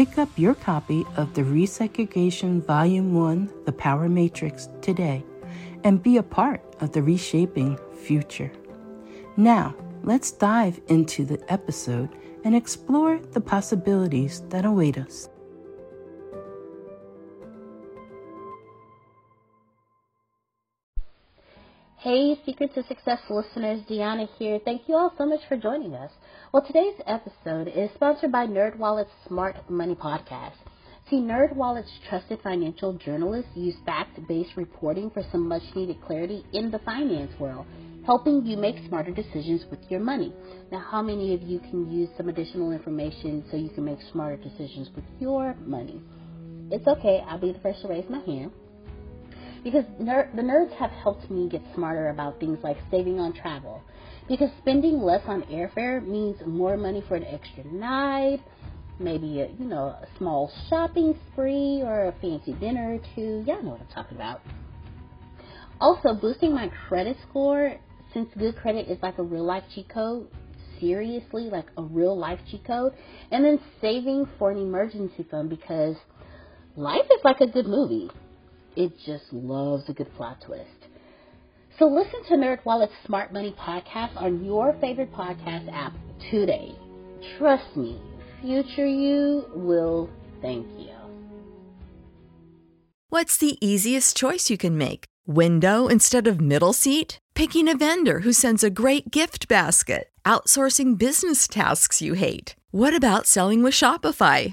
Pick up your copy of the Resegregation Volume 1 The Power Matrix today and be a part of the reshaping future. Now, let's dive into the episode and explore the possibilities that await us. Hey, Secrets of Success listeners, Deanna here. Thank you all so much for joining us. Well, today's episode is sponsored by NerdWallet's Smart Money Podcast. See, NerdWallet's trusted financial journalists use fact-based reporting for some much-needed clarity in the finance world, helping you make smarter decisions with your money. Now, how many of you can use some additional information so you can make smarter decisions with your money? It's okay. I'll be the first to raise my hand because ner- the nerds have helped me get smarter about things like saving on travel. Because spending less on airfare means more money for an extra night, maybe a you know a small shopping spree or a fancy dinner or two. Y'all know what I'm talking about. Also, boosting my credit score since good credit is like a real life cheat code. Seriously, like a real life cheat code, and then saving for an emergency fund because life is like a good movie it just loves a good plot twist. So listen to NerdWallet's Smart Money podcast on your favorite podcast app today. Trust me, future you will thank you. What's the easiest choice you can make? Window instead of middle seat? Picking a vendor who sends a great gift basket? Outsourcing business tasks you hate? What about selling with Shopify?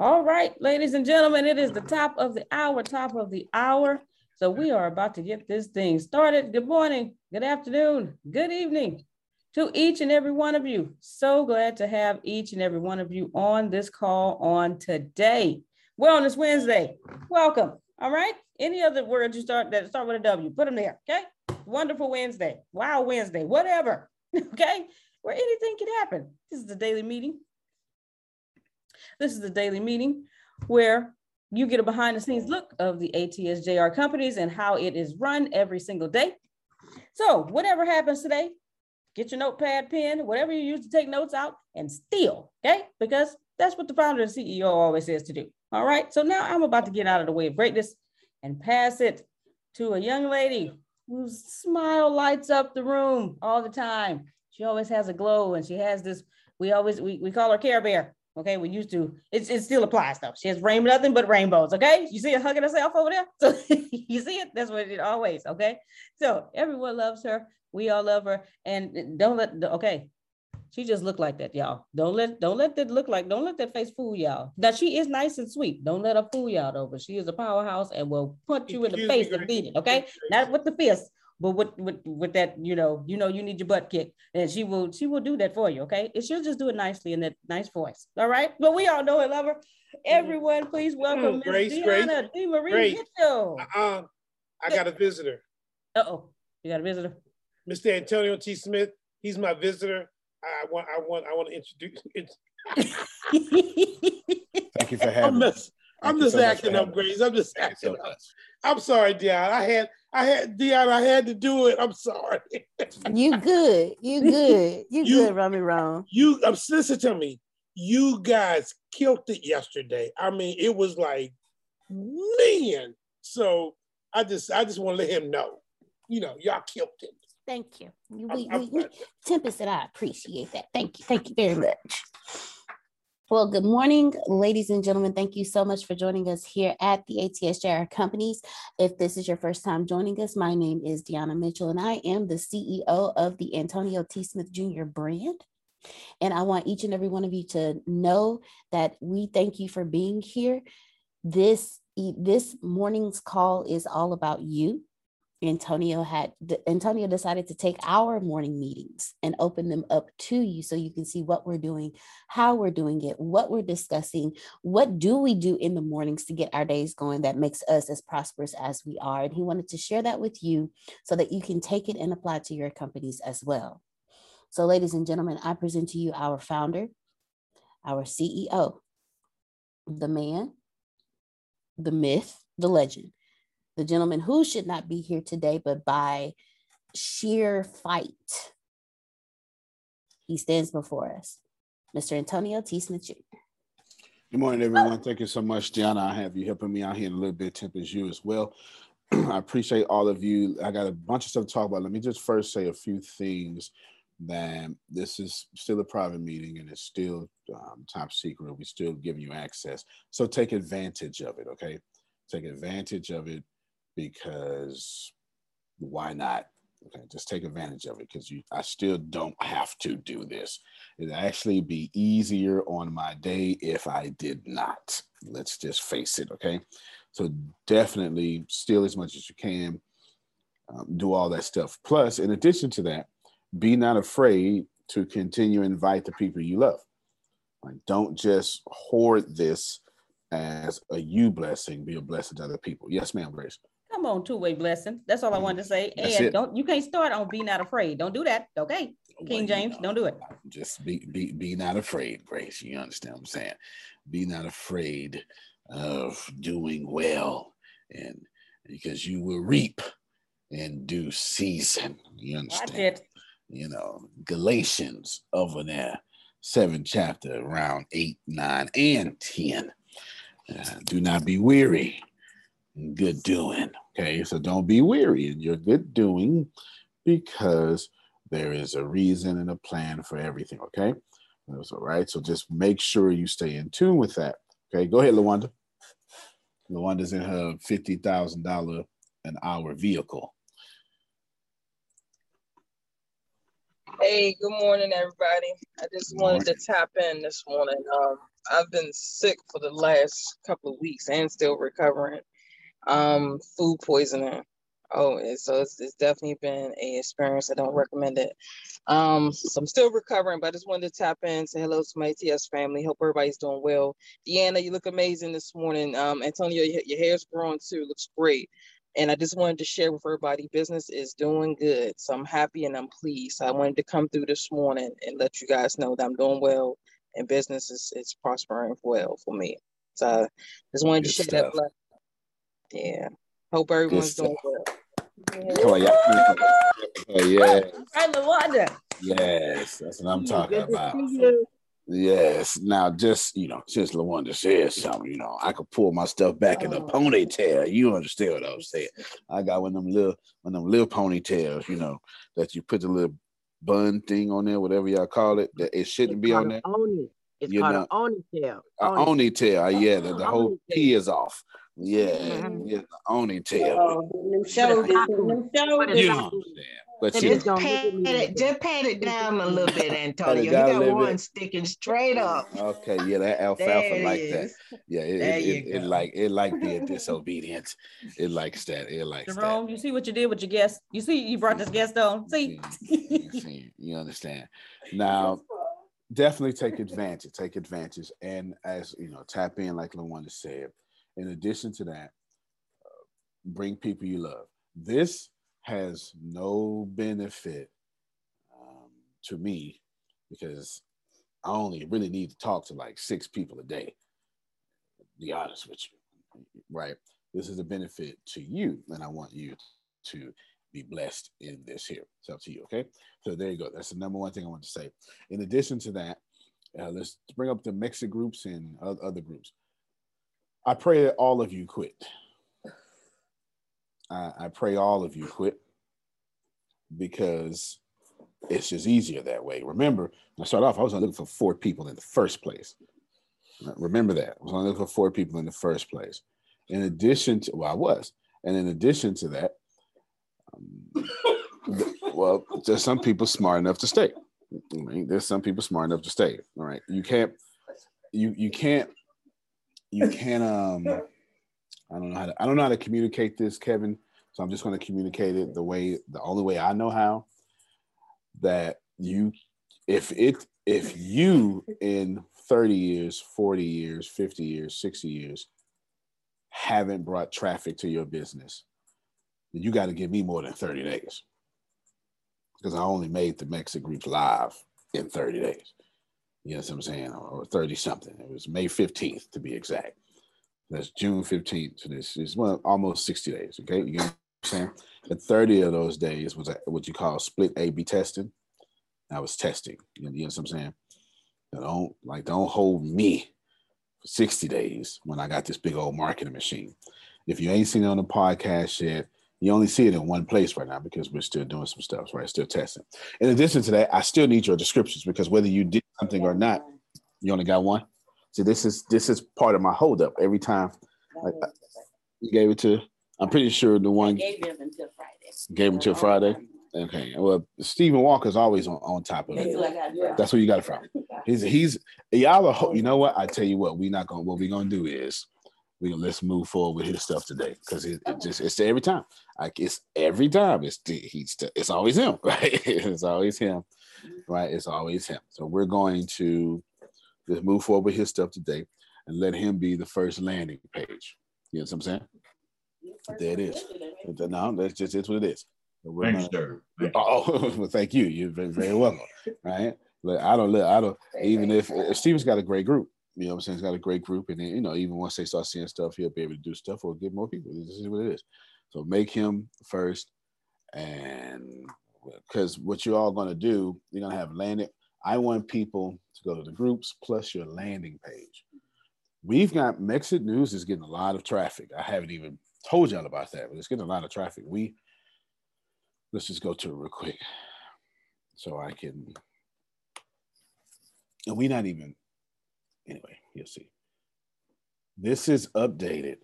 All right, ladies and gentlemen, it is the top of the hour, top of the hour. So we are about to get this thing started. Good morning, good afternoon, good evening to each and every one of you. So glad to have each and every one of you on this call on today. Wellness Wednesday. Welcome. All right. Any other words you start that start with a W, put them there. Okay. Wonderful Wednesday. Wow Wednesday. Whatever. Okay. Where anything can happen. This is the daily meeting. This is the daily meeting where you get a behind the scenes look of the ATSJR companies and how it is run every single day. So, whatever happens today, get your notepad, pen, whatever you use to take notes out and steal, okay? Because that's what the founder and CEO always says to do. All right. So now I'm about to get out of the way of greatness and pass it to a young lady whose smile lights up the room all the time. She always has a glow and she has this, we always, we, we call her Care Bear. Okay, we used to, it, it still applies though. She has rainbow, nothing but rainbows. Okay, you see her hugging herself over there? So you see it? That's what it always. Okay, so everyone loves her. We all love her. And don't let, okay, she just looked like that, y'all. Don't let don't let that look like don't let that face fool y'all. Now she is nice and sweet. Don't let her fool y'all though. But she is a powerhouse and will punch you in the face and beat it. Okay, not with the fist, but with with with that you know you know you need your butt kicked, and she will she will do that for you. Okay, and she'll just do it nicely in that nice voice. All right, but we all know and love her. Everyone, please welcome Miss Grace, Deanna D. Marie Mitchell. Uh, I got a visitor. Uh oh, you got a visitor. Mr. Antonio T. Smith. He's my visitor. I want, I want, I want to introduce. Thank you for having I'm me. Just, I'm just so acting up, Grace. I'm just acting so up. I'm sorry, Dion. I had, I had, Dion. I had to do it. I'm sorry. you good. You good. You, you good, Rummy Wrong. You, um, listen to me. You guys killed it yesterday. I mean, it was like, man. So I just, I just want to let him know. You know, y'all killed it. Thank you. We, we, we, Tempest and I appreciate that. Thank you. Thank you very much. Well, good morning, ladies and gentlemen. Thank you so much for joining us here at the ATSJR Companies. If this is your first time joining us, my name is Deanna Mitchell, and I am the CEO of the Antonio T. Smith Jr. brand. And I want each and every one of you to know that we thank you for being here. This this morning's call is all about you. Antonio had Antonio decided to take our morning meetings and open them up to you so you can see what we're doing, how we're doing it, what we're discussing, what do we do in the mornings to get our days going that makes us as prosperous as we are. And he wanted to share that with you so that you can take it and apply to your companies as well. So ladies and gentlemen, I present to you our founder, our CEO, the man, the myth, the legend the gentleman who should not be here today, but by sheer fight, he stands before us. Mr. Antonio T. Smith Jr. Good morning, everyone. Thank you so much, Gianna. I have you helping me out here in a little bit, Temp as you as well. I appreciate all of you. I got a bunch of stuff to talk about. Let me just first say a few things that this is still a private meeting and it's still um, top secret. We still giving you access. So take advantage of it, okay? Take advantage of it because why not? Okay, just take advantage of it because you I still don't have to do this. It'd actually be easier on my day if I did not. Let's just face it, okay? So definitely steal as much as you can, um, do all that stuff. Plus, in addition to that, be not afraid to continue invite the people you love. Like, don't just hoard this as a you blessing, be a blessing to other people. Yes, ma'am, Grace. On, two-way blessing. That's all I wanted to say. That's and it. don't you can't start on be not afraid. Don't do that. Okay. King James, don't do it. Just be be be not afraid, Grace. You understand what I'm saying? Be not afraid of doing well and because you will reap in due season. You understand? You know, Galatians over there, seven chapter, around eight, nine, and ten. Uh, do not be weary good doing. Okay, so don't be weary in your good doing because there is a reason and a plan for everything. Okay, that's all right. So just make sure you stay in tune with that. Okay, go ahead, Lawanda. Lawanda's in her fifty thousand dollar an hour vehicle. Hey, good morning, everybody. I just wanted to tap in this morning. Um, I've been sick for the last couple of weeks and still recovering um, food poisoning. Oh, so it's, it's definitely been a experience. I don't recommend it. Um, so I'm still recovering, but I just wanted to tap in, say hello to my ATS family. Hope everybody's doing well. Deanna, you look amazing this morning. Um, Antonio, your, your hair's growing too. Looks great. And I just wanted to share with everybody, business is doing good. So I'm happy and I'm pleased. So I wanted to come through this morning and let you guys know that I'm doing well and business is, is prospering well for me. So I just wanted good to share stuff. that. Yeah. Hope everyone's doing well. Oh yeah. Oh yeah. Yes, that's what I'm talking about. Yes. Now, just you know, just LaWanda said something. You know, I could pull my stuff back in a oh. ponytail. You understand what I'm saying? I got one of them little, one of them little ponytails. You know, that you put the little bun thing on there, whatever y'all call it. That it shouldn't it's be on there. Oni. It's you called know, an tail. Oni tail. Yeah, the, the whole P is off. Yeah, mm-hmm. yeah, the Oni tail. Oh, new show, new show. You know but just pat it, just pat it down a little bit, Antonio. You got one bit. sticking straight up. Okay, yeah, that alfalfa like is. that. Yeah, it, it, it, it, like it like being disobedient. It likes that. It likes Jerome, that. you see what you did with your guest. You see, you brought this guest on. See, you, see, you understand. Now, definitely take advantage. Take advantage, and as you know, tap in like LaWanda said. In addition to that, uh, bring people you love. This has no benefit um, to me because I only really need to talk to like six people a day. Be honest with you, right? This is a benefit to you, and I want you to be blessed in this here. It's up to you, okay? So there you go. That's the number one thing I want to say. In addition to that, uh, let's bring up the Mexit groups and other groups. I pray that all of you quit. I, I pray all of you quit because it's just easier that way. Remember, I started off, I was only looking for four people in the first place. Remember that. I was only looking for four people in the first place. In addition to, well, I was. And in addition to that, um, well, there's some people smart enough to stay. I mean, there's some people smart enough to stay. All right. You can't, you, you can't, you can't, um, I don't know how to, I don't know how to communicate this, Kevin. So I'm just going to communicate it the way, the only way I know how. That you, if it, if you in 30 years, 40 years, 50 years, 60 years haven't brought traffic to your business, then you got to give me more than 30 days. Because I only made the Mexit group live in 30 days. You know what I'm saying? Or 30 something. It was May 15th to be exact. That's June 15th. So this is well, almost 60 days. Okay. You get I'm saying? The 30 of those days was what you call split A B testing. I was testing. You know, what I'm saying? Don't like don't hold me for 60 days when I got this big old marketing machine. If you ain't seen it on the podcast yet, you only see it in one place right now because we're still doing some stuff, right? Still testing. In addition to that, I still need your descriptions because whether you did something or not, you only got one. See, this is this is part of my holdup. Every time like, you gave it to I'm pretty sure the one gave him until Friday. Gave him until Friday. Okay. Well, Stephen Walker's always on, on top of it. That's where you got it from. He's he's y'all are you know what? I tell you what, we not gonna what we gonna do is we gonna let's move forward with his stuff today because it, it, just it's every time. Like it's every time. It's he's it's always him, right? it's always him, right? It's always him. So we're going to just move forward with his stuff today and let him be the first landing page. You know what I'm saying? There it is. No, that's just it's what it is. Thanks, sir. Thank oh, well, thank you. You're very, very welcome. right? But I don't look. I don't. Even if, if Steven's got a great group, you know, what I'm saying he's got a great group, and then you know, even once they start seeing stuff, he'll be able to do stuff or get more people. This is what it is. So make him first, and because what you're all gonna do, you're gonna have landing. I want people to go to the groups plus your landing page. We've got Mexit News is getting a lot of traffic. I haven't even told y'all about that, but it's getting a lot of traffic. We let's just go to it real quick so I can. And we not even anyway. You'll see. This is updated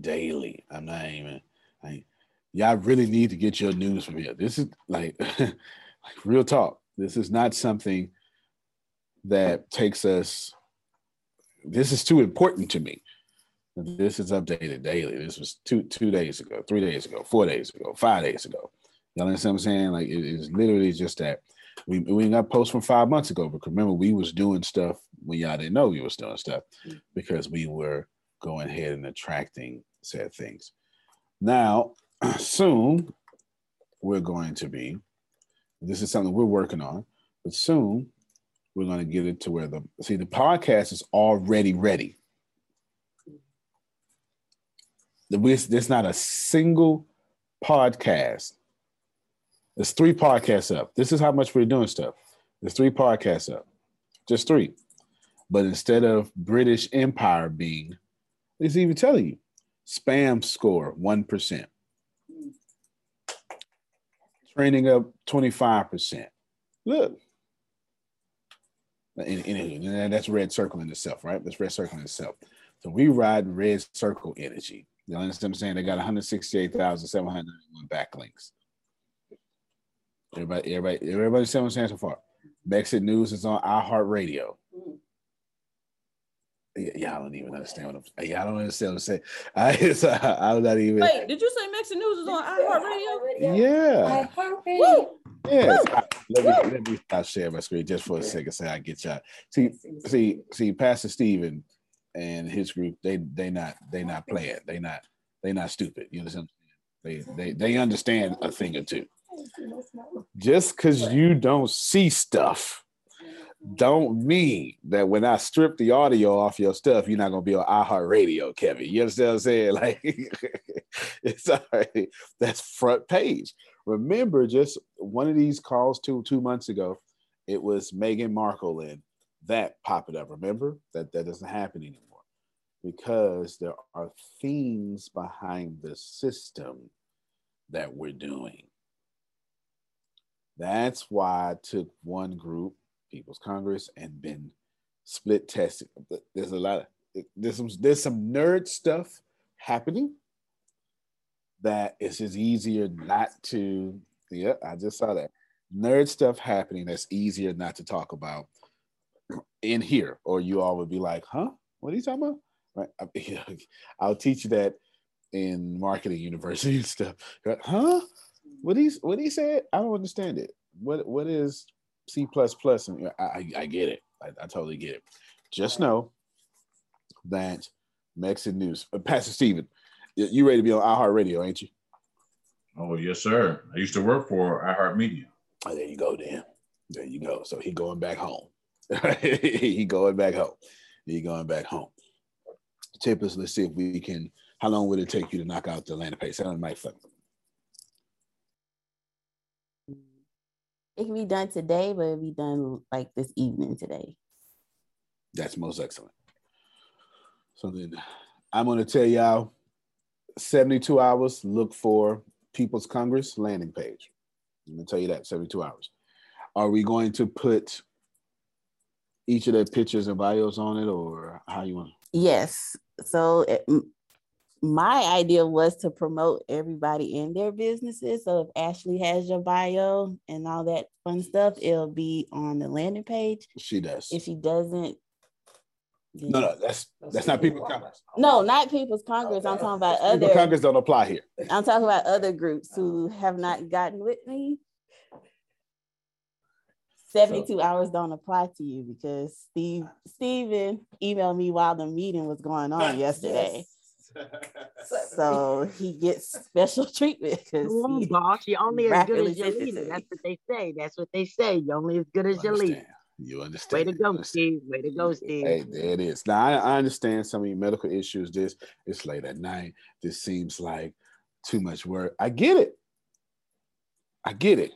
daily. I'm not even. I, y'all really need to get your news from here. This is like, like real talk. This is not something that takes us. This is too important to me This is updated daily. This was two two days ago, three days ago, four days ago, five days ago. You understand what I'm saying? Like it is literally just that. We we got posts from five months ago, but remember we was doing stuff when y'all didn't know we was doing stuff mm. because we were going ahead and attracting said things. Now, soon we're going to be. This is something we're working on, but soon we're going to get it to where the see the podcast is already ready. There's not a single podcast. There's three podcasts up. This is how much we're doing stuff. There's three podcasts up, just three. But instead of British Empire being, it's even telling you, spam score 1%, training up 25%. Look. And, and, that's red circle in itself, right? That's red circle in itself. So we ride red circle energy. You understand what I'm saying? They got 168,791 backlinks. Everybody, everybody, everybody see what I'm saying so far. Mexit News is on iHeartRadio. Y'all don't even understand what I'm Y'all don't understand what I'm saying. I, it's, uh, I'm not even. Wait, did you say Mexit News is on iHeartRadio? Yeah. iHeartRadio. Yes. let me let me stop sharing my screen just for a second so I get y'all. See, see, see, Pastor Stephen and his group, they they not they not playing. They not they not stupid. You understand? They they they understand a thing or two. Just because you don't see stuff don't mean that when I strip the audio off your stuff, you're not gonna be on iHeartRadio, Kevin. You understand what I'm saying? Like it's all right. That's front page. Remember, just one of these calls two two months ago, it was Meghan Markle and that popped up. Remember that that doesn't happen anymore because there are themes behind the system that we're doing. That's why I took one group, People's Congress, and been split tested. There's a lot of there's some there's some nerd stuff happening that it's just easier not to. Yeah, I just saw that nerd stuff happening that's easier not to talk about in here, or you all would be like, "Huh? What are you talking about?" Right? I'll teach you that in marketing university and stuff. Huh? What he what he said? I don't understand it. What what is C plus plus? And I, I, I get it. I, I, totally get it. Just know that Mexit news. Uh, Pastor Stephen, you ready to be on iHeartRadio, ain't you? Oh yes, sir. I used to work for iHeartMedia. Oh, there you go, Dan. There you go. So he going back home. he going back home. He going back home. Tip us. Let's see if we can. How long would it take you to knock out the Atlanta pace? Sound like Mike It can be done today, but it'll be done like this evening today. That's most excellent. So then I'm going to tell y'all 72 hours, look for People's Congress landing page. I'm going to tell you that 72 hours. Are we going to put each of their pictures and bios on it or how you want? Yes. So it, my idea was to promote everybody in their businesses. So if Ashley has your bio and all that fun stuff, it'll be on the landing page. She does. If she doesn't, no, no, that's that's not People's Congress. No, not People's Congress. I'm talking about other. People's Congress don't apply here. I'm talking about other groups who oh. have not gotten with me. 72 so, hours don't apply to you because Steve Steven emailed me while the meeting was going on yesterday. Yes so he gets special treatment because oh, gosh, you're only as good as your leader. That's what they say. That's what they say. You're only as good as your leader. You understand. Way to go, Steve. Way to go, Steve. Hey, there it is. Now I, I understand some of your medical issues. This it's late at night. This seems like too much work. I get it. I get it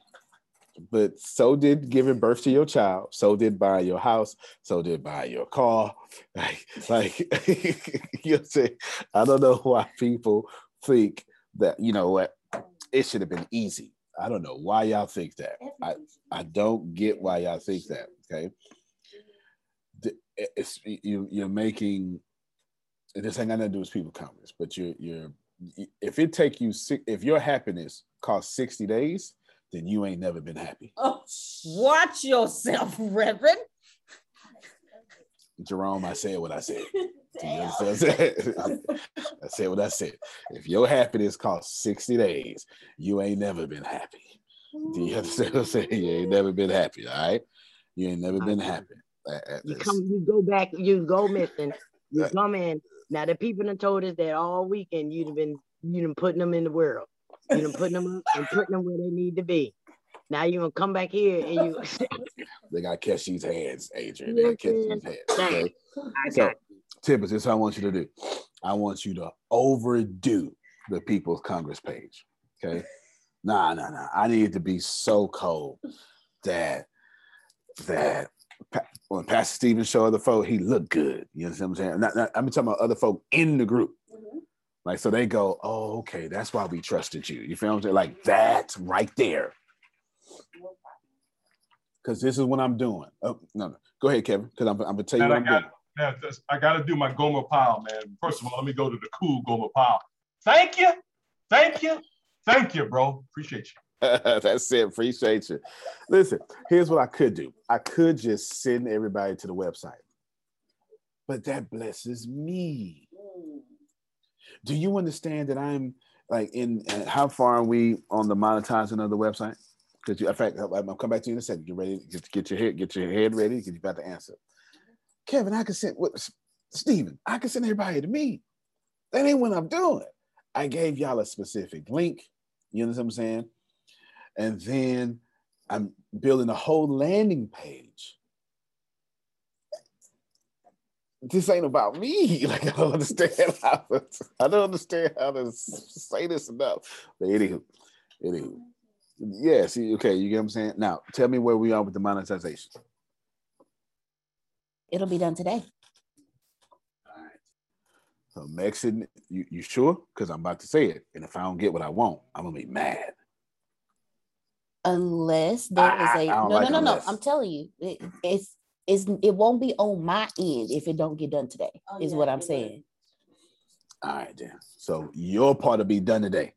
but so did giving birth to your child. So did buying your house. So did buying your car. Like like you say i don't know why people think that you know what? It should have been easy. I don't know why y'all think that. I i don't get why y'all think that okay? It's you you're making this ain't got nothing to do with people comments but you're you're if it take you if your happiness costs 60 days then you ain't never been happy. Oh, watch yourself, Reverend. Jerome, I said what I said. I said what I said. If your happiness costs 60 days, you ain't never been happy. Do you understand what I'm saying? You ain't never been happy, all right? You ain't never been uh-huh. happy. You come, you go back, you go missing, you come in. Now the people have told us that all weekend you've been you done putting them in the world. You done putting them up and putting them where they need to be. Now you gonna come back here and you they gotta catch these hands, Adrian. They gotta catch these hands. Okay. So Tibbs, this is what I want you to do. I want you to overdo the People's Congress page. Okay. Nah, nah, nah. I need it to be so cold that that when Pastor Stephen showed other folk, he looked good. You know what I'm saying? Not, not, I'm talking about other folk in the group. Like, so they go, oh, okay, that's why we trusted you. You feel what I'm saying? Like that right there. Because this is what I'm doing. Oh, no, no. Go ahead, Kevin, because I'm, I'm going to tell you what I am got, doing. Man, I got to do my Gomer Pyle, man. First of all, let me go to the cool Gomer Pyle. Thank you. Thank you. Thank you, bro. Appreciate you. That's it. Appreciate you. Listen, here's what I could do. I could just send everybody to the website, but that blesses me. Do you understand that I'm like in? Uh, how far are we on the monetizing of the website? Because in fact, I'll come back to you in a second. Get ready. Get, get your head. Get your head ready. Get you about to answer. Kevin, I can send what Stephen. I can send everybody to me. That ain't what I'm doing. I gave y'all a specific link. You know what I'm saying? And then I'm building a whole landing page. This ain't about me. Like I don't understand how to, I don't understand how to say this enough. But anywho, anywho. Yeah, see, okay, you get what I'm saying? Now tell me where we are with the monetization. It'll be done today. All right. So Mexican, you, you sure? Because I'm about to say it. And if I don't get what I want, I'm gonna be mad unless there is a no, like no, no, no. I'm telling you, it, it's it's it won't be on my end if it don't get done today. Oh, is yeah, what I'm saying. All right, then. So your part will be done today.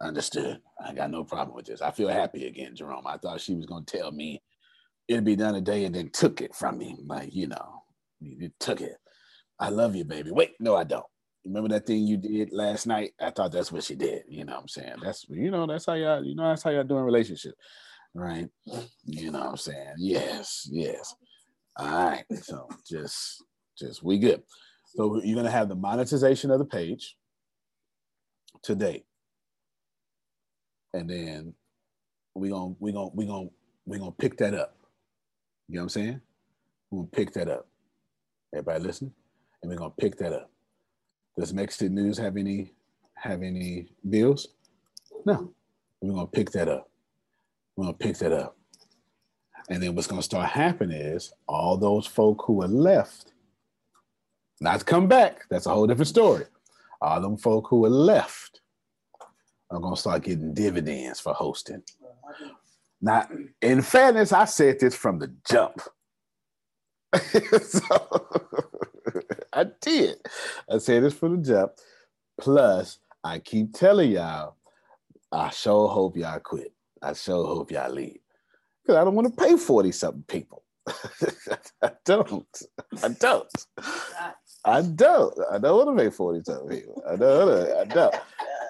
Understood. I got no problem with this. I feel happy again, Jerome. I thought she was gonna tell me it'd be done today and then took it from me. Like, you know, you took it. I love you, baby. Wait, no, I don't. Remember that thing you did last night? I thought that's what she did. You know what I'm saying? That's you know, that's how y'all, you know, that's how y'all doing relationship. Right. You know what I'm saying? Yes, yes. All right. So just just we good. So you're gonna have the monetization of the page today. And then we're gonna we're gonna we're gonna we're gonna pick that up. You know what I'm saying? We're gonna pick that up. Everybody listen? And we're gonna pick that up. Does Mexit News have any have any bills? No. We're gonna pick that up. We're gonna pick that up. And then what's gonna start happening is all those folk who are left, not come back, that's a whole different story. All them folk who are left are gonna start getting dividends for hosting. Now, in fairness, I said this from the jump. so, I did. I said this from the jump. Plus, I keep telling y'all, I sure hope y'all quit. I sure hope y'all leave. Because I don't want to pay 40 something people. I don't. I don't. I don't. I don't want to pay 40 something people. I don't. I don't.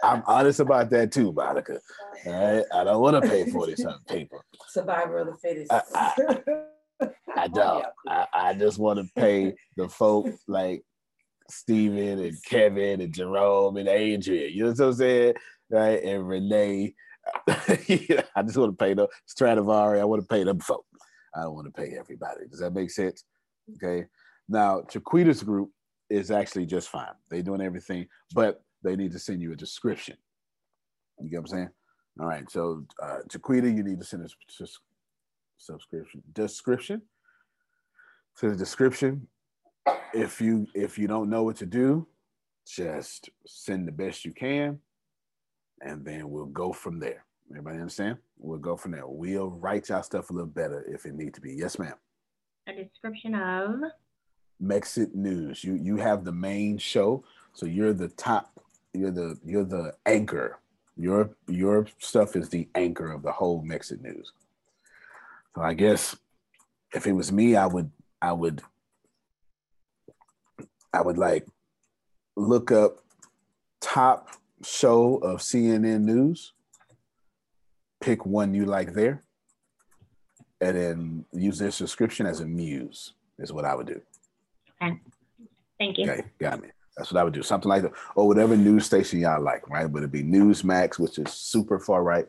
I'm honest about that too, Monica. All right? I don't want to pay 40 something people. Survivor of the fittest. I, I, I don't. I, I just want to pay the folk like Steven and Kevin and Jerome and Adrian. You know what I'm saying? Right? And Renee. I just want to pay the Stradivari. I want to pay them folk. I don't want to pay everybody. Does that make sense? Okay. Now, Chiquita's group is actually just fine. They're doing everything, but they need to send you a description. You get what I'm saying? All right. So, uh, Chiquita, you need to send us subscription description to the description if you if you don't know what to do just send the best you can and then we'll go from there everybody understand we'll go from there we'll write y'all stuff a little better if it need to be yes ma'am a description of Mexit News. You you have the main show, so you're the top. You're the you're the anchor. Your your stuff is the anchor of the whole Mexit News. So I guess if it was me, I would I would I would like look up top show of CNN News, pick one you like there, and then use their subscription as a muse, is what I would do. Okay. Thank you. Okay, got me. That's what I would do. Something like that. Or whatever news station y'all like, right? Would it be Newsmax, which is super far right,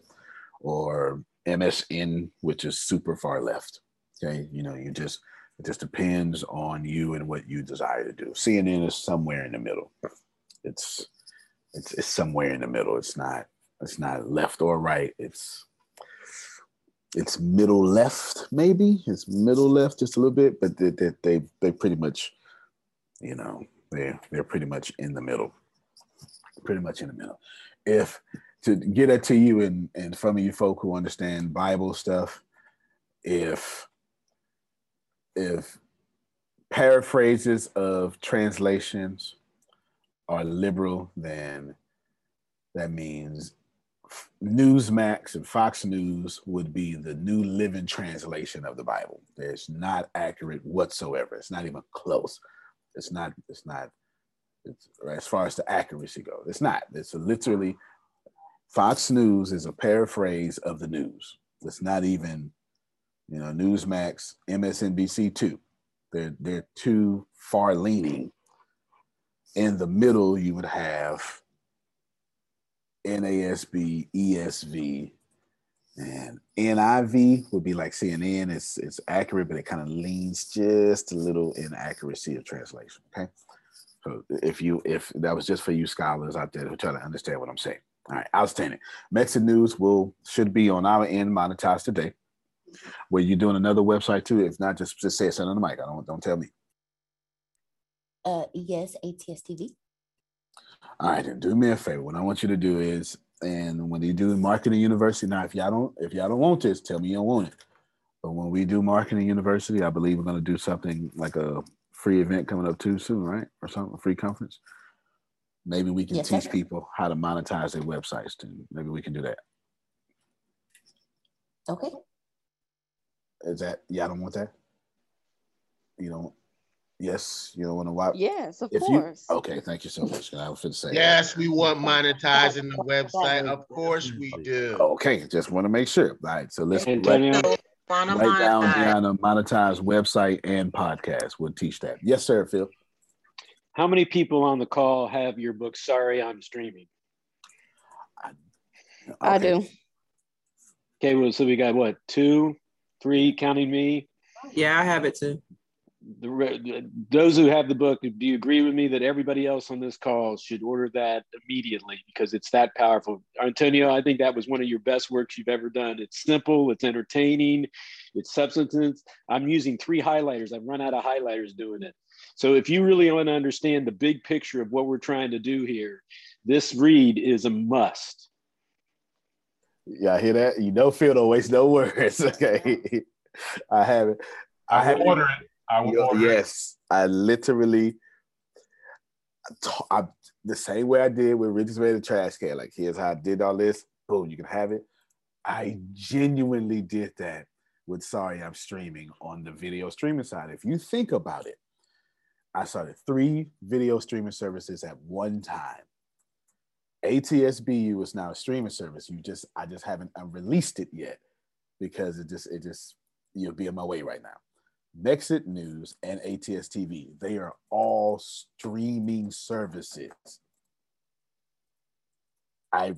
or MSN, which is super far left. Okay. You know, you just it just depends on you and what you desire to do. CNN is somewhere in the middle. It's it's it's somewhere in the middle. It's not it's not left or right. It's it's middle left, maybe. It's middle left just a little bit, but they they they, they pretty much, you know, they they're pretty much in the middle. Pretty much in the middle. If to get it to you and and from you folk who understand Bible stuff, if if paraphrases of translations are liberal, then that means Newsmax and Fox News would be the New Living Translation of the Bible. It's not accurate whatsoever. It's not even close. It's not. It's not. It's, as far as the accuracy goes, it's not. It's literally Fox News is a paraphrase of the news. It's not even, you know, Newsmax, MSNBC too. They're they're too far leaning. In the middle, you would have NASB, ESV, and NIV would be like CNN. It's it's accurate, but it kind of leans just a little in accuracy of translation. Okay. So if you if that was just for you scholars out there who try to understand what I'm saying. All right, outstanding. Mexit News will should be on our end monetized today. Were you doing another website too? If not, just just say it on the mic. I don't don't tell me. Uh, yes, ATS TV. All right, then do me a favor. What I want you to do is, and when you do marketing university, now if y'all don't if y'all don't want this, tell me you don't want it. But when we do marketing university, I believe we're gonna do something like a free event coming up too soon, right? Or something, a free conference. Maybe we can Yes, teach sir. people how to monetize their websites too. Maybe we can do that. Okay. Is that y'all don't want that? You don't yes, you don't want to watch Yes, of if you course. okay, thank you so much. I was going to say Yes, we want monetizing the website. Of course we do. Okay, just want to make sure. All right, so let's Antonio. write, write down monetize. Deanna monetize website and podcast. We'll teach that. Yes, sir, Phil. How many people on the call have your book? Sorry, I'm streaming. I do. Okay, well, so we got what two, three, counting me. Yeah, I have it too. The, those who have the book, do you agree with me that everybody else on this call should order that immediately because it's that powerful? Antonio, I think that was one of your best works you've ever done. It's simple, it's entertaining, it's substance. I'm using three highlighters. I've run out of highlighters doing it. So if you really want to understand the big picture of what we're trying to do here, this read is a must. Yeah, I hear that. You don't don't waste no words. Okay, I have it. I have order it. I Yo- yes, I literally, I, the same way I did with Richest Man in the Trash Can. Like, here's how I did all this. Boom, you can have it. I genuinely did that with Sorry I'm Streaming on the video streaming side. If you think about it, I started three video streaming services at one time. ATSBU is now a streaming service. You just, I just haven't released it yet because it just, it just, you'll be in my way right now. Mexit News and ATS TV, they are all streaming services. I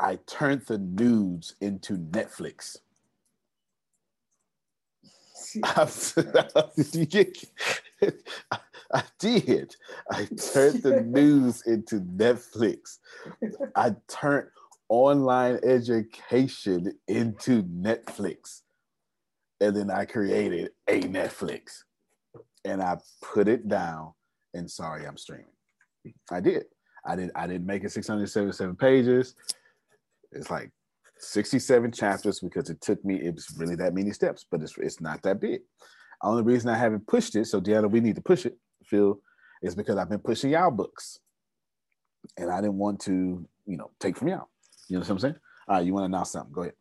I turned the nudes into Netflix. I did. I turned the news into Netflix. I turned online education into Netflix. And then I created a Netflix and I put it down and sorry I'm streaming. I did. I did I didn't make it 677 pages. It's like 67 chapters because it took me, it was really that many steps, but it's it's not that big. Only reason I haven't pushed it, so Deanna, we need to push it, Phil, is because I've been pushing y'all books. And I didn't want to, you know, take from y'all. You know what I'm saying? All right, you want to announce something? Go ahead.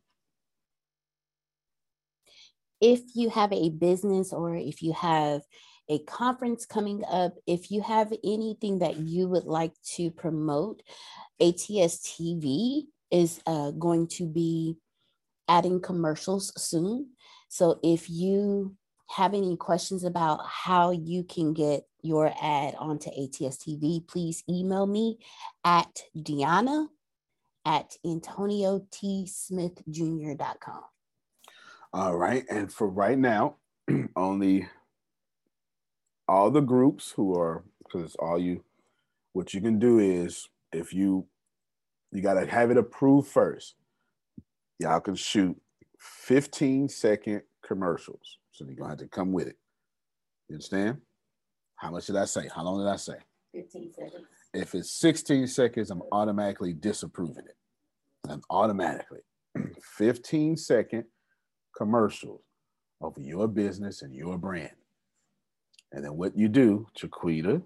If you have a business or if you have a conference coming up. If you have anything that you would like to promote, ATS TV is uh, going to be adding commercials soon. So if you have any questions about how you can get your ad onto ATS TV, please email me at Deanna at AntonioTSmithJr.com. All right. And for right now, only all the groups who are, because all you, what you can do is if you, you got to have it approved first. Y'all can shoot 15 second commercials. So you're going to have to come with it. You understand? How much did I say? How long did I say? 15 seconds. If it's 16 seconds, I'm automatically disapproving it. I'm automatically 15 second commercials of your business and your brand. And then what you do, Chiquita,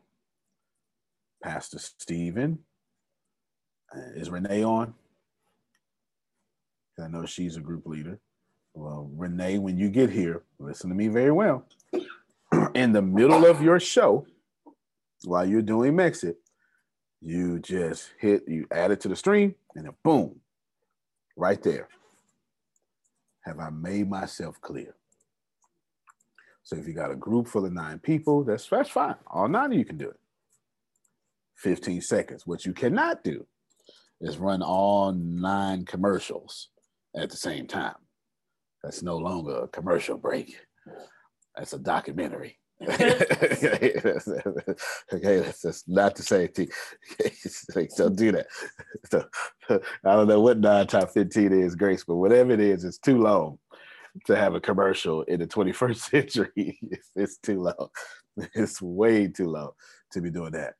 Pastor Stephen, uh, is Renee on? I know she's a group leader. Well, Renee, when you get here, listen to me very well. In the middle of your show, while you're doing Mexit, you just hit, you add it to the stream, and then boom, right there. Have I made myself clear? So if you got a group full of nine people, that's, that's fine. All nine of you can do it. 15 seconds. What you cannot do is run all nine commercials at the same time. That's no longer a commercial break. That's a documentary. Okay, that's, that's not the same thing. don't do that. So, I don't know what nine top 15 is, Grace, but whatever it is, it's too long to have a commercial in the 21st century. It's, it's too low. It's way too low to be doing that.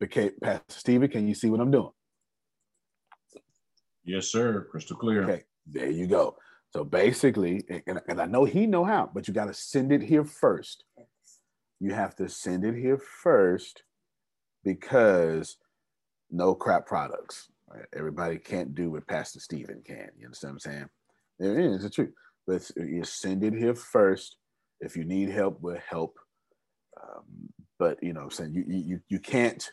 But Pastor Stephen, can you see what I'm doing? Yes, sir. Crystal clear. Okay, there you go. So basically, and, and I know he know how, but you got to send it here first. You have to send it here first because no crap products. Right? Everybody can't do what Pastor Stephen can. You understand what I'm saying? It is the truth. But you send it here first. If you need help, we'll help. Um, but you know, I'm saying you you you can't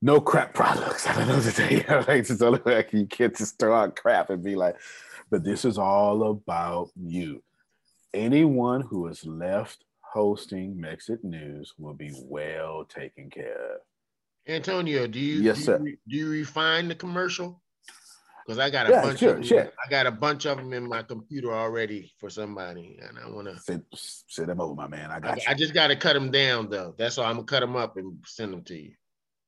no crap products. I don't know to tell you. Like, only like you can't just throw out crap and be like, but this is all about you. Anyone who is left hosting Mexit News will be well taken care of. Antonio, do you yes, do sir. You, do you refine the commercial? Because I got a Yeah, bunch sure, of them, sure. I got a bunch of them in my computer already for somebody, and I want to. Send, send them over, my man. I I, got you. I just got to cut them down though. That's all. I'm gonna cut them up and send them to you.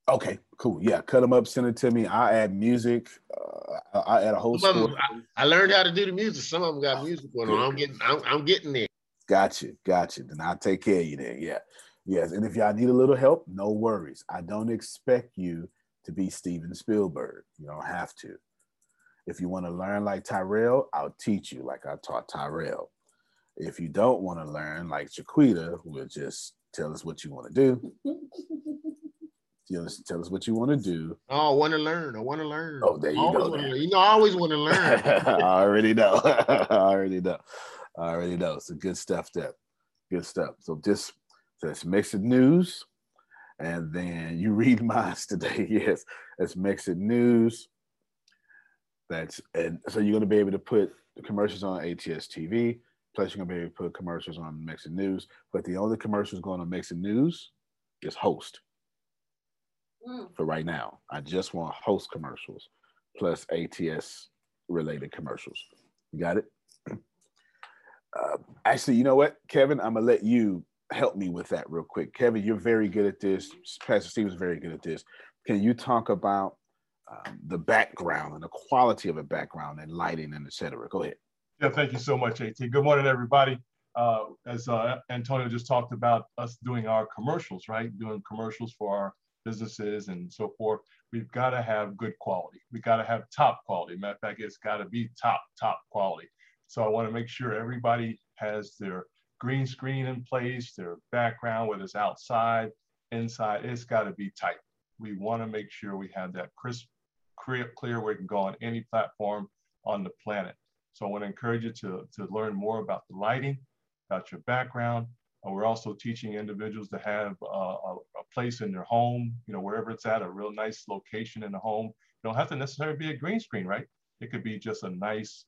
Okay, cool. Yeah, cut them up, send it to me. I add music. Uh, I I add a whole Some them, I, I learned how to do the music. Some of them got music going on. I'm getting, I'm, I'm getting there. Got you, got you. Then I'll take care of you then. Yeah. Yes. And if y'all need a little help, no worries. I don't expect you to be Steven Spielberg. You don't have to. If you want to learn like Tyrell, I'll teach you like I taught Tyrell. If you don't want to learn like Jaquita, we'll just tell us what you want to do. Tell us, tell us what you want to do. Oh, I want to learn. I want to learn. Oh, there you Always go learn. You know, I always want to learn. I already know. I already know. I already know. So good stuff there. Good stuff. So just just Mexit news. And then you read mine today. Yes. it's Mexit news. That's and so you're gonna be able to put the commercials on ATS TV. Plus, you're gonna be able to put commercials on It News. But the only commercials going on It News is host hmm. for right now. I just want host commercials plus ATS related commercials. You got it? Uh, actually, you know what, Kevin? I'm gonna let you help me with that real quick. Kevin, you're very good at this. Pastor Steven's very good at this. Can you talk about um, the background and the quality of a background and lighting and et cetera? Go ahead. Yeah, thank you so much, AT. Good morning, everybody. Uh, as uh, Antonio just talked about us doing our commercials, right? Doing commercials for our businesses and so forth. We've got to have good quality. We got to have top quality. Matter of fact, it's got to be top, top quality. So I want to make sure everybody has their green screen in place, their background, whether it's outside, inside, it's got to be tight. We want to make sure we have that crisp, clear, clear where it can go on any platform on the planet. So I want to encourage you to, to learn more about the lighting, about your background, Uh, we're also teaching individuals to have uh, a, a, place in their home, you know, wherever it's at, a real nice location in the home. You don't have to necessarily be a green screen, right? It could be just a nice,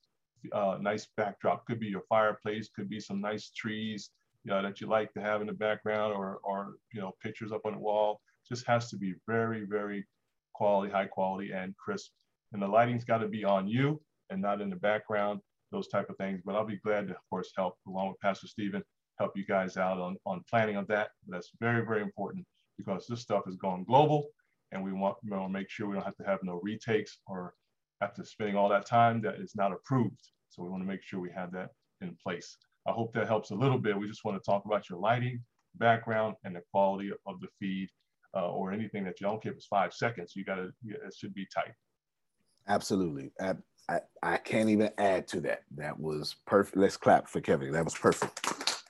uh, nice backdrop. Could be your fireplace, could be some nice trees you know, that you like to have in the background or, or, you know, pictures up on the wall. Just has to be very, very quality, high quality and crisp. And the lighting's got to be on you and not in the background, those type of things. But I'll be glad to, of course, help along with Pastor Stephen help you guys out on, on planning of that. That's very, very important because this stuff is going global and we want, we want to make sure we don't have to have no retakes or after spending all that time that is not approved. So we want to make sure we have that in place. I hope that helps a little bit. We just want to talk about your lighting, background, and the quality of the feed uh, or anything that you don't give us five seconds. You got to, it should be tight. Absolutely. I, I, I can't even add to that. That was perfect. Let's clap for Kevin. That was perfect.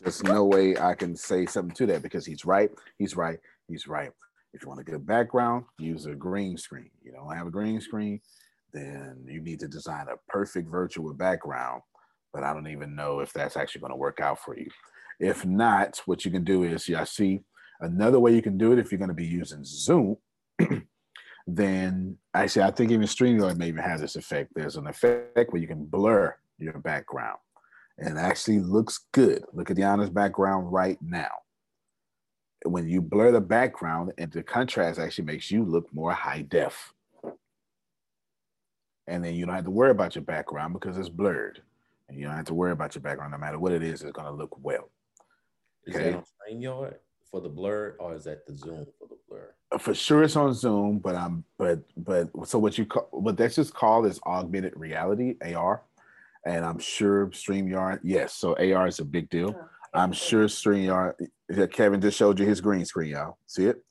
There's no way I can say something to that because he's right. He's right. He's right. If you want a good background, use a green screen. You don't have a green screen, then you need to design a perfect virtual background. But I don't even know if that's actually going to work out for you. If not, what you can do is, yeah, I see another way you can do it if you're going to be using Zoom. then I actually, I think even StreamYard may even have this effect. There's an effect where you can blur your background and actually looks good. Look at Deanna's background right now. When you blur the background and the contrast actually makes you look more high def. And then you don't have to worry about your background because it's blurred. And you don't have to worry about your background no matter what it is, it's gonna look well. Is okay? that on StreamYard for the blur or is that the Zoom for the blur? Uh, for sure it's on Zoom, but I'm but but so what you call what that's just called is augmented reality, AR and I'm sure StreamYard, yes. So AR is a big deal. Oh, I'm sure StreamYard, Kevin just showed you his green screen, y'all. See it?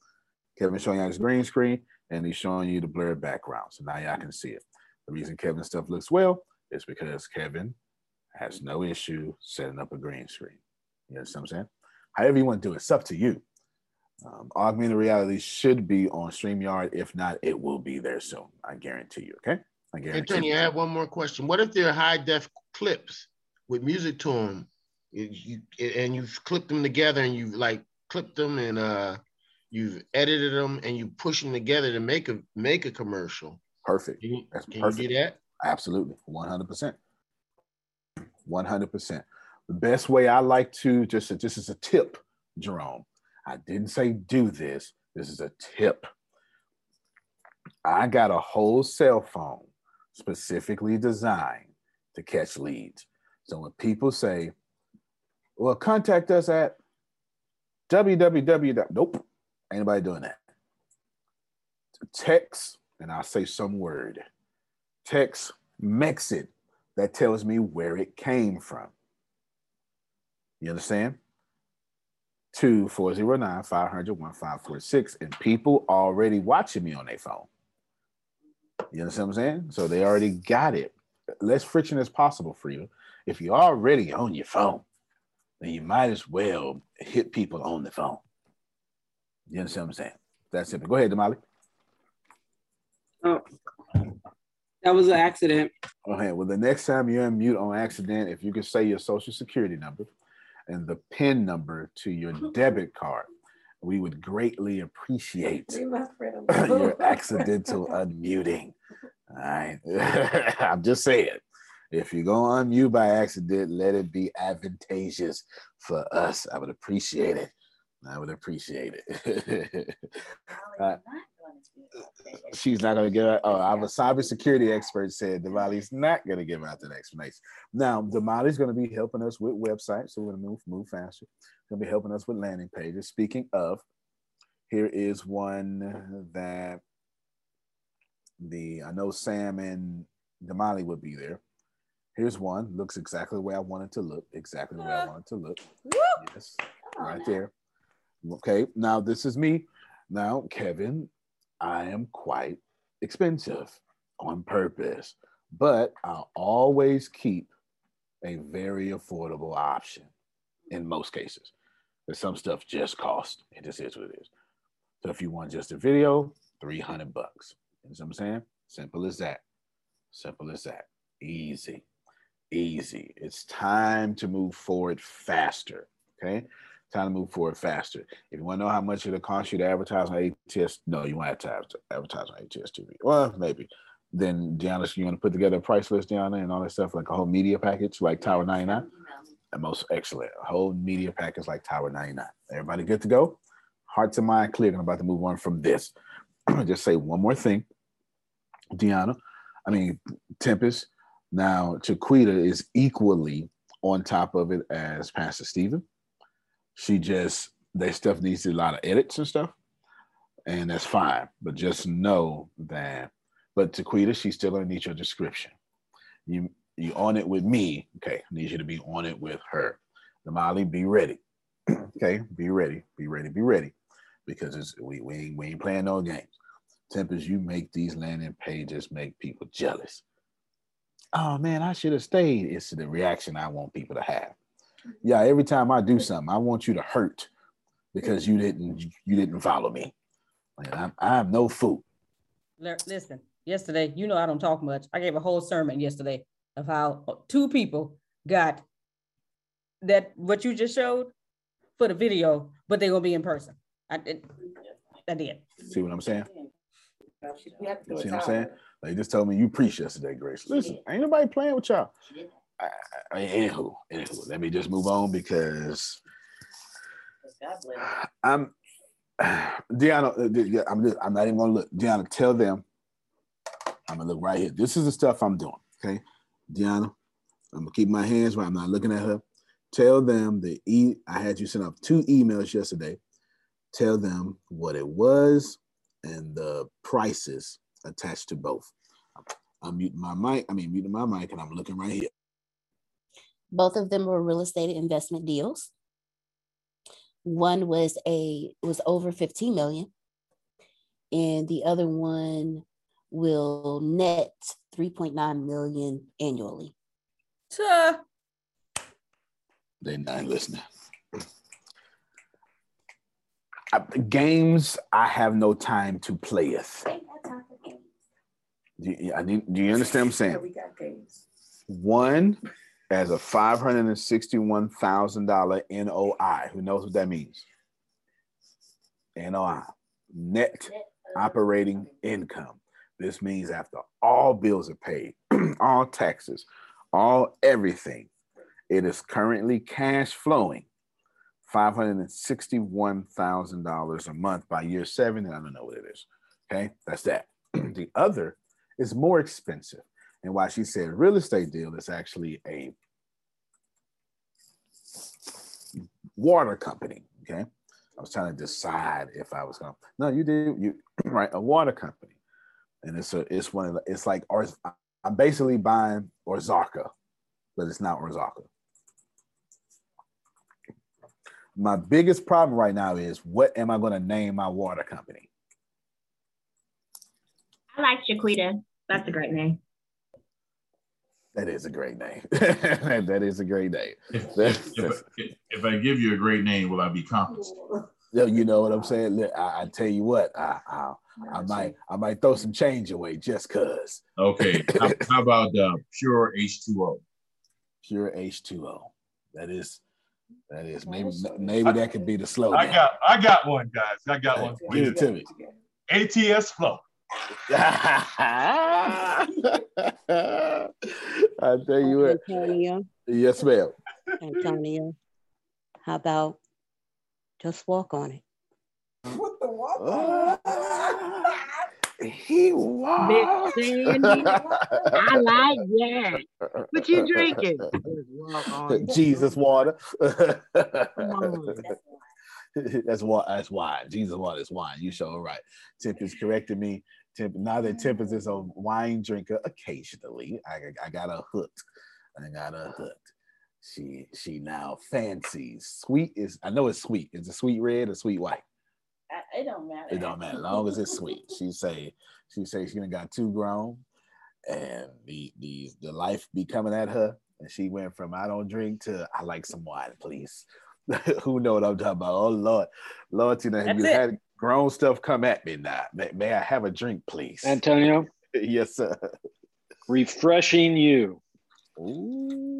Kevin showing you his green screen and he's showing you the blurred background. So now y'all can see it. The reason Kevin's stuff looks well is because Kevin has no issue setting up a green screen. You understand what I'm saying? However you want to do it, it's up to you. Um, augmented reality should be on StreamYard. If not, it will be there soon. I guarantee you. Okay. I guarantee. Antonio, I have one more question. What if they're high def clips with music to them, you, and you've clipped them together and you've like clipped them and uh, you've edited them and you push them together to make a make a commercial. Perfect. Can you, That's can perfect. you do that? Absolutely, one hundred percent. One hundred percent. The best way I like to just this is a tip, Jerome. I didn't say do this. This is a tip. I got a whole cell phone specifically designed to catch leads. So when people say, well, contact us at www. Nope, anybody doing that. Text, and I'll say some word. Text Mexit that tells me where it came from. You understand? 2409 500 1546. And people already watching me on their phone. You understand what I'm saying? So they already got it. Less friction as possible for you. If you're already on your phone, then you might as well hit people on the phone. You understand what I'm saying? That's simple. Go ahead, Damali. Oh, that was an accident. Okay. Well, the next time you unmute on accident, if you can say your social security number and the PIN number to your debit card, we would greatly appreciate your accidental unmuting. All right. I'm just saying, if you're going to unmute by accident, let it be advantageous for us. I would appreciate it. I would appreciate it. uh, she's not going to give out. Oh, I'm a cybersecurity expert said Damali's not going to give out that explanation. Now, Damali's going to be helping us with websites, so we're going to move move faster going to be helping us with landing pages. Speaking of, here is one that the I know Sam and Damali would be there. Here's one. Looks exactly the way I wanted to look. Exactly the way I wanted to look. Yes, right there. Okay. Now this is me. Now, Kevin, I am quite expensive on purpose, but I'll always keep a very affordable option in most cases some stuff just cost. It just is what it is. So if you want just a video, 300 bucks. You know what I'm saying? Simple as that. Simple as that. Easy. Easy. It's time to move forward faster. Okay, time to move forward faster. If you want to know how much it'll cost you to advertise on ATS, no, you want to advertise on ATS TV. Well, maybe. Then Deanna, you want to put together a price list, Deanna, and all that stuff, like a whole media package, like Tower 99. The most excellent, a whole media package like Tower 99. Everybody good to go? Hearts and mind clear. I'm about to move on from this. Just say one more thing. Deanna, I mean, Tempest. Now, Chiquita is equally on top of it as Pastor Stephen. She just, that stuff needs a lot of edits and stuff, and that's fine. But just know that but Taquita, she's still gonna need your description. You you on it with me, okay? I need you to be on it with her. Damali, be ready. okay, be ready, be ready, be ready. Because it's we, we ain't we ain't playing no games. Tempest, you make these landing pages make people jealous. Oh man, I should have stayed. It's the reaction I want people to have. Mm-hmm. Yeah, every time I do something, I want you to hurt because mm-hmm. you didn't you didn't follow me. I'm, I have no food. Listen, yesterday. You know, I don't talk much. I gave a whole sermon yesterday of how two people got that what you just showed for the video, but they're gonna be in person. I did. I did. See what I'm saying? See what I'm saying? They just told me you preached yesterday, Grace. Listen, ain't nobody playing with y'all. I, I, anywho, anywho, let me just move on because I'm Deanna. Uh, I'm, just, I'm not even gonna look. Deanna, tell them I'm gonna look right here. This is the stuff I'm doing. Okay, Deanna, I'm gonna keep my hands where I'm not looking at her. Tell them the e. I had you send up two emails yesterday. Tell them what it was and the prices attached to both. I'm muting my mic. I mean, muting my mic, and I'm looking right here. Both of them were real estate investment deals. One was a was over 15 million, and the other one will net 3.9 million annually. Tuh. They're not listening. I, games I have no time to play. Do you, I need, do you understand what I'm saying? we got games. One as a five hundred and sixty-one thousand dollar NOI. Who knows what that means? NOI, net operating income. This means after all bills are paid, all taxes, all everything, it is currently cash flowing $561,000 a month by year seven. And I don't know what it is. Okay, that's that. the other is more expensive. And why she said real estate deal is actually a water company. Okay. I was trying to decide if I was going to. No, you did. You right. A water company and it's a it's one of the, it's like or I'm basically buying Ozarka, but it's not Ozarka. My biggest problem right now is what am I going to name my water company? I like Chiquita. That's a great name. That is a great name. that is a great name. If, if, if, if, I give you a great name, will I be compensated? You know what I'm saying? I, I tell you what, I, I, I might I might throw some change away just cause. Okay. how, how, about uh, pure H2O? Pure H2O. That is that is maybe maybe that could be the slogan. I got I got one, guys. I got one. Give it to me. ATS flow. I tell you what. Antonio. Yes, ma'am. Antonio, how about just walk on it? What the what? Ah. Oh, he was. I like that. What you drinking? Jesus water. that's why. that's wine. Jesus water is wine. You show right. Tempest corrected me. Temp, now that Tempest is a wine drinker occasionally, I, I got a hooked. I got a hooked. She she now fancies sweet is I know it's sweet. It's a sweet red or sweet white. It don't matter. It don't matter. As long as it's sweet. She say she say she got two grown, and the the the life be coming at her, and she went from I don't drink to I like some wine, please. Who know what I'm talking about? Oh Lord, Lord, Tina, have you it. had grown stuff come at me now? May, may I have a drink, please? Antonio. yes, sir. Refreshing you. Ooh.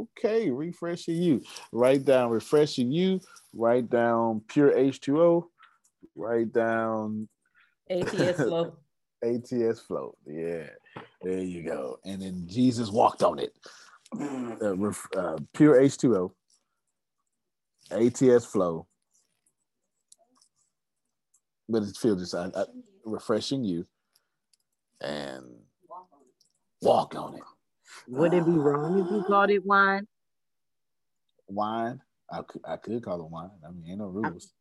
Okay, refreshing you. Write down refreshing you. Write down pure H2O. Write down ATS flow. ATS flow. Yeah, there you go. And then Jesus walked on it. Uh, ref, uh, pure H2O. ATS flow. But it feels just uh, uh, refreshing you and walk on it. Would it be wrong if you called it wine? Wine. I could, I could call it wine. I mean, ain't no rules.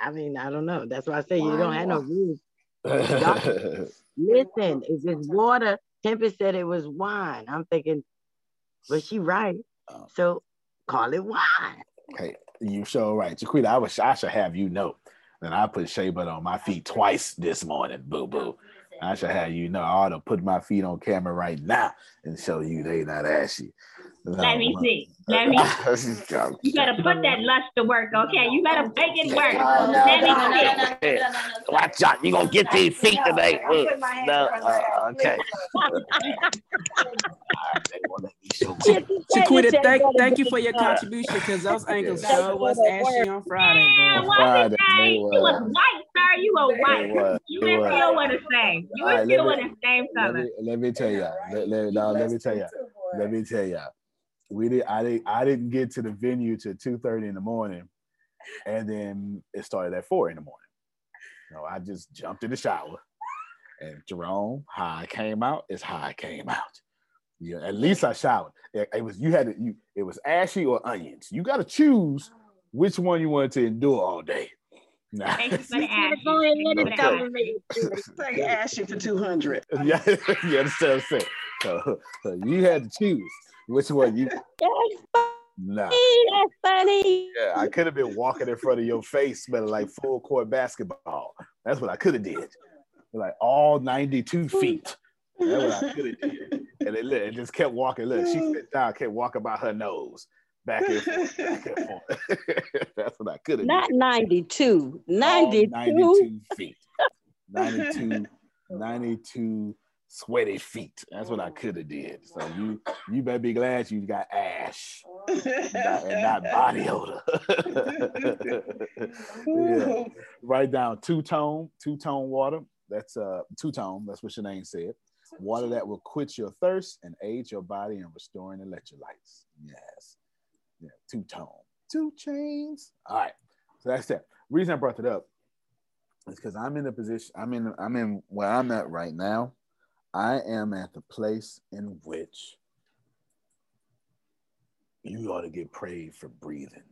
I mean, I don't know. That's why I say you don't have no rules. Listen, if it's water, Tempest said it was wine. I'm thinking, but she right. Oh. So call it wine. Okay, you sure right. Jaquita, I wish I should have you know that I put shea butter on my feet twice this morning. Boo boo. I should have you know. I ought to put my feet on camera right now and show you they not ashy. Let me see. Let me. You better put that lust to work, okay? You better make it work. Let me see. Watch out, you gonna get these feet today. No, uh, okay. Chiquita, thank, thank you for your contribution because those ankles sure was ashy on Friday. Man, Boy. what Friday, to it You was. was white, sir. You were white. You it didn't was. feel what the same. You All right, were let still me- in the same let color. me, let me tell y'all. Let, let, no, let me tell y'all. Let me tell y'all. We did. I didn't I didn't get to the venue till two thirty in the morning, and then it started at four in the morning. No, I just jumped in the shower, and Jerome, how I came out is how I came out. Yeah, at least I showered. It, it was you had to. You it was ashy or onions. You got to choose which one you wanted to endure all day. Nah. Thank you for the ashes. Go ahead, let it you for the go. Take Ashley for 200. yeah, you understand what I'm saying? So, so you had to choose which one you. Nah. That's funny. Yeah, I could have been walking in front of your face, smelling like full court basketball. That's what I could have did. Like all 92 mm. feet. That's what I could have did. And it, look, it just kept walking. Look, she mm. sit down, kept walking by her nose. Back and forth, back and forth. That's what I could have Not did. 92. All 92. 92 feet. 92, 92 sweaty feet. That's what I could have did. So you you better be glad you got ash and not, and not body odor. yeah. Write down two tone, two tone water. That's uh two tone. That's what your name said. Water that will quench your thirst and aid your body in restoring electrolytes. Yes. Yeah, two tone. Two chains. All right. So that's that. Reason I brought it up is because I'm in a position, I'm in, I'm in where I'm at right now. I am at the place in which you ought to get prayed for breathing.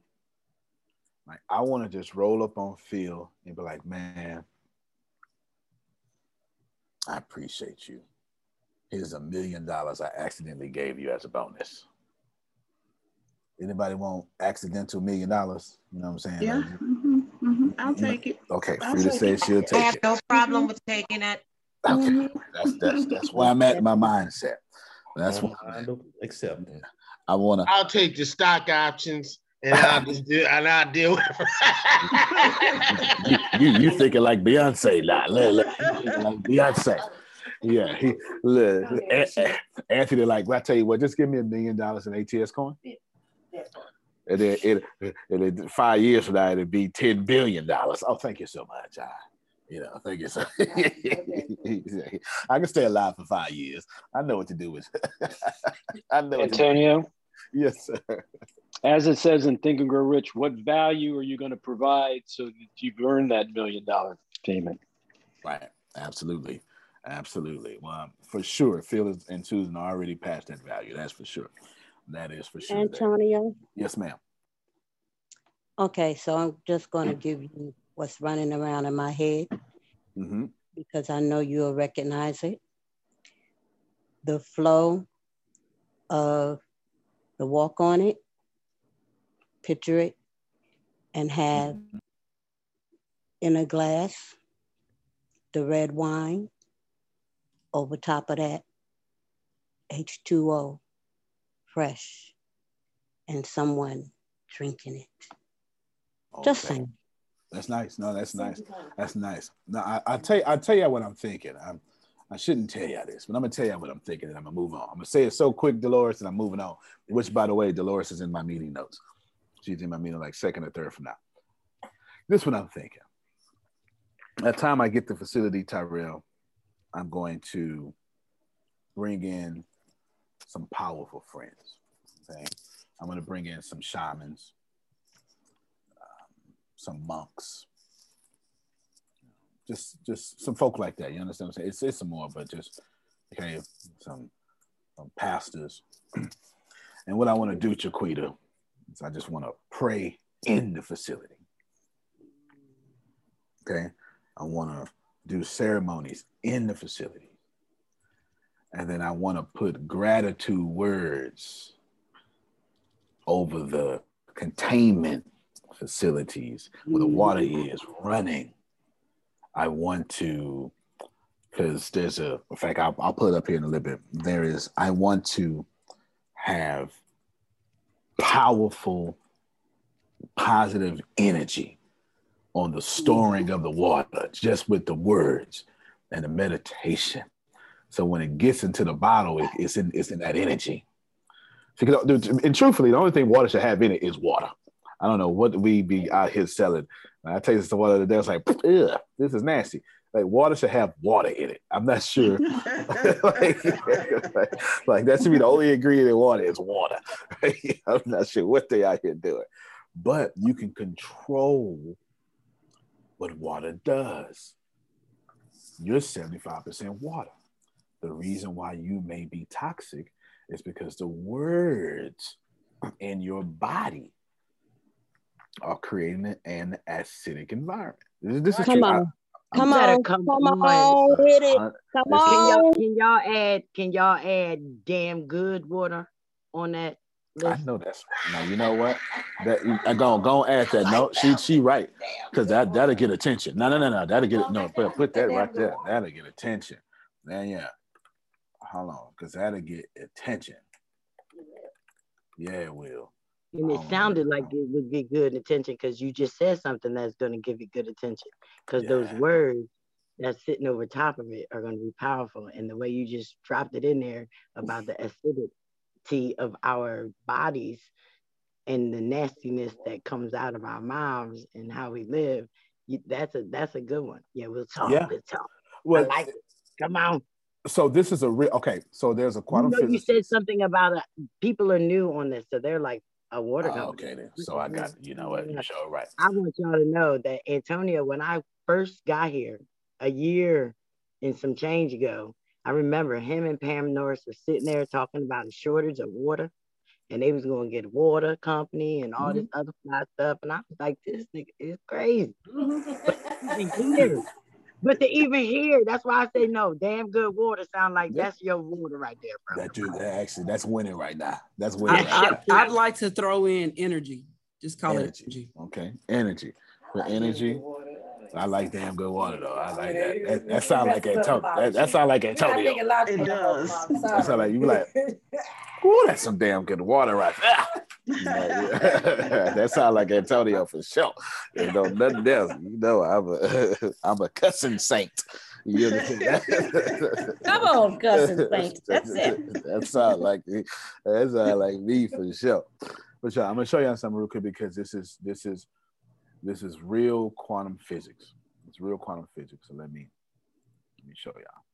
Like I want to just roll up on Phil and be like, man, I appreciate you. Here's a million dollars I accidentally gave you as a bonus. Anybody want accidental million dollars? You know what I'm saying? Yeah. Like, hmm hmm I'll take it. Okay, I'll Frida take says it. she'll I take have it. no problem with taking it. Okay, that's that's that's where I'm at in my mindset. That's what accept. I want to. I'll take the stock options and I'll just do and I'll deal with it. You you thinking like Beyonce now? Look, look, like Beyonce. Yeah, he look. A- A- Anthony like, well, I tell you what, just give me a million dollars in ATS coin. And then it, it, it, five years from now, it'll be ten billion dollars. Oh, thank you so much. I, you know, thank you so. I can stay alive for five years. I know what to do with. I know. What to do. Antonio, Yes, sir. as it says in Think and Grow Rich, what value are you going to provide so that you've earned that million dollar payment? Right. Absolutely. Absolutely. Well, for sure, Phil and Susan are already past that value. That's for sure. That is for sure. Antonio. Yes, ma'am. Okay, so I'm just going to give you what's running around in my head Mm-hmm. because I know you'll recognize it. The flow of the walk on it, picture it, and have in a glass the red wine. Over top of that, H2O, fresh, and someone drinking it. Just Okay. saying. That's nice. No, that's nice. That's nice. No, I, I tell you, I tell you what I'm thinking. I'm, I shouldn't tell y'all this, but I'm gonna tell y'all what I'm thinking, and I'm gonna move on. I'm gonna say it so quick, Dolores, and I'm moving on. Which, by the way, Dolores is in my meeting notes. She's in my meeting like second or third from now. This is what I'm thinking. At the time I get the facility, Tyrell, I'm going to bring in some powerful friends. Okay, I'm going to bring in some shamans, some monks, just just some folk like that. You understand what I'm saying? It's it's some more, but just okay, some, some pastors. and what I want to do, Chiquita, is I just want to pray in the facility. Okay, I want to do ceremonies in the facility. And then I want to put gratitude words over the containment facilities where the water mm-hmm. is running. I want to, because there's a, in fact, I'll, I'll put it up here in a little bit. There is, I want to have powerful, positive energy on the storing of the mm-hmm. water, just with the words and the meditation. So when it gets into the bottle, it, it's in it's in that energy. Because, uh, and truthfully, the only thing water should have in it is water. I don't know what we be out here selling. I tasted some water today. I was like, Ugh, this is nasty. Like water should have water in it. I'm not sure. like, like, like, that should be the only ingredient in water is water. I'm not sure what they out here doing, but you can control what water does. You're 75% water. The reason why you may be toxic is because the words in your body are creating an acidic environment. This, this is Come true. on. I, Come on, come, come on on with it. Uh, Come listen, Can y'all, on. can y'all add can y'all add damn good water on that I know that's now. You know what? That I go go and add that. No, she she right because that that'll get attention. No no no no that'll get no. Put put that right there. That'll get attention. Man, yeah. Hold on, because that'll get attention. Yeah, it will. And it sounded like it would get good attention because you just said something that's going to give it good attention. Because those words that's sitting over top of it are going to be powerful. And the way you just dropped it in there about the acidity of our bodies and the nastiness that comes out of our mouths and how we live, you, that's a that's a good one. Yeah, we'll talk. Yeah. We'll talk. Well, I like it. Come on. So this is a real okay. So there's a You quantum know, you said something about uh people are new on this, so they're like a water Oh, company. okay, then. So I got you know what you sure right. I want y'all to know that Antonio, when I first got here a year and some change ago, I remember him and Pam Norris were sitting there talking about a shortage of water, and they was going to get a water company and all this mm-hmm. other fly stuff, and I was like, this nigga is crazy. Mm-hmm. But, to even hear, but to even hear, that's why I say no. Damn good water sound like that's your water right there, bro. That dude, that actually, that's winning right now. That's winning. I, right I, I'd like to throw in energy. Just call it energy. Okay, energy. For energy, I like damn good water though. I like that. That, that sound like Antonio. That, that sound like Antonio. It does. That sound like you be like, ooh, that's some damn good water right there. That sound like Antonio for sure. You know, nothing else. You know, I'm a I'm a cussing saint. You understand? Come on, cussing saint. That's it. that sound like that sound like me for sure. But yeah, I'm gonna show you something real quick because this is this is this is real quantum physics. It's real quantum physics. So let me let me show y'all.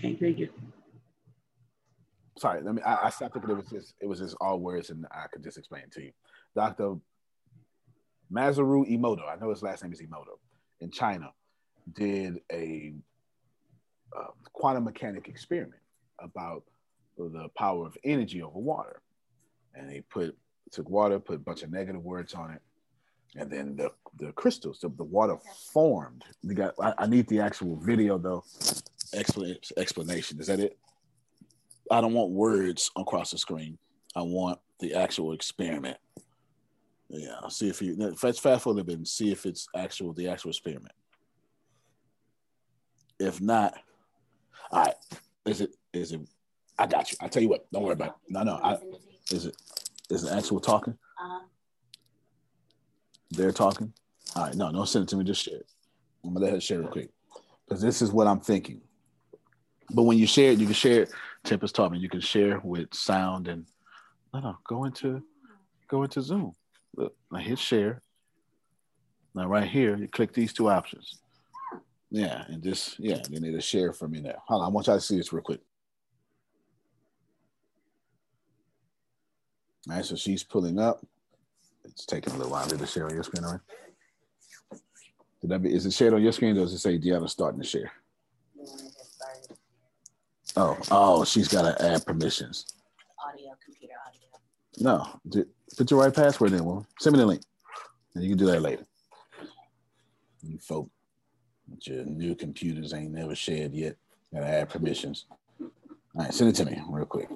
Can't hear you. Sorry, let me. I, I stopped thinking it was just it was just all words, and I could just explain it to you. Doctor Masaru Emoto, I know his last name is Emoto, in China, did a uh, quantum mechanic experiment about the power of energy over water, and he put took water, put a bunch of negative words on it, and then the the crystals, the, the water formed. We got. I, I need the actual video though. Explanation. Is that it? I don't want words across the screen. I want the actual experiment. Yeah, I'll see if you fetch fast forward a bit and see if it's actual the actual experiment. If not, all right. Is it is it I got you. I tell you what, don't worry about it. No, no. I, is it is it actual talking? Uh-huh. They're talking. All right, no, don't send it to me. Just share it. I'm gonna let her share it quick because this is what I'm thinking. But when you share it, you can share it. Tempest taught me you can share with sound and no, no. Go into go into Zoom. Look, now hit share. Now right here, you click these two options. Yeah, and just yeah, they need to share for me now. Hold on, I want y'all to see this real quick. All right, so she's pulling up. It's taking a little while to share on your screen, right? Did that be, is it shared on your screen or does it say Deanna starting to share? Oh, oh, she's got to add permissions. Audio, computer audio. No, put your right password in, woman. Send me the link, and you can do that later. You folk, your new computers ain't never shared yet. Gotta add permissions. All right, send it to me real quick,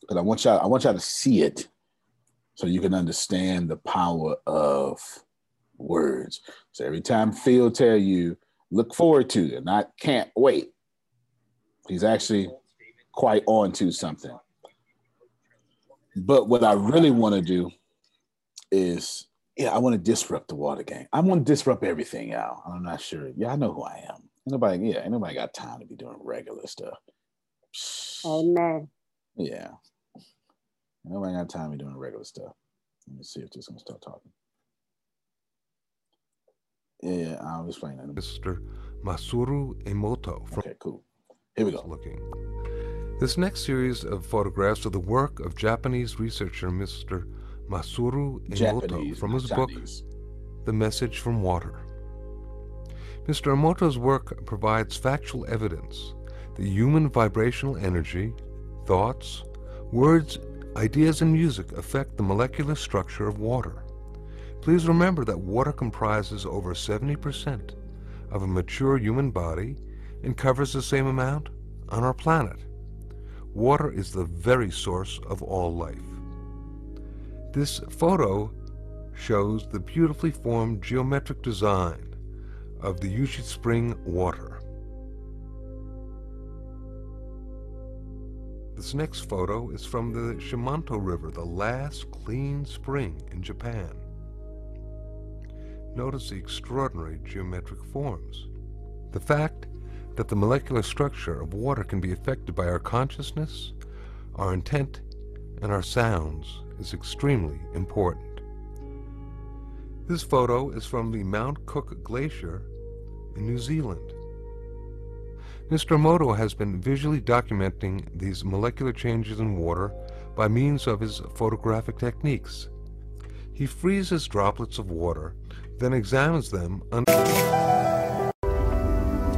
because I want y'all. I want y'all to see it, so you can understand the power of words. So every time Phil tell you, look forward to it, not can't wait, he's actually quite on to something. But what I really want to do is, yeah, I want to disrupt the water game. I want to disrupt everything, y'all. I'm not sure. Yeah, I know who I am. Nobody, yeah, nobody got time to be doing regular stuff. Amen. Yeah. Nobody got time to be doing regular stuff. Let me see if this is gonna start talking. Yeah, I'll explain that. Mr. Masaru Emoto. From okay, cool. Here we go. Looking. This next series of photographs are the work of Japanese researcher Mr. Masaru Emoto from his Chinese. book The Message from Water. Mr. Emoto's work provides factual evidence that human vibrational energy, thoughts, words, ideas, and music affect the molecular structure of water. Please remember that water comprises over 70% of a mature human body and covers the same amount on our planet. Water is the very source of all life. This photo shows the beautifully formed geometric design of the Yushi Spring water. This next photo is from the Shimanto River, the last clean spring in Japan. Notice the extraordinary geometric forms. The fact that the molecular structure of water can be affected by our consciousness, our intent, and our sounds is extremely important. This photo is from the Mount Cook Glacier in New Zealand. Mr. Emoto has been visually documenting these molecular changes in water by means of his photographic techniques. He freezes droplets of water, then examines them under.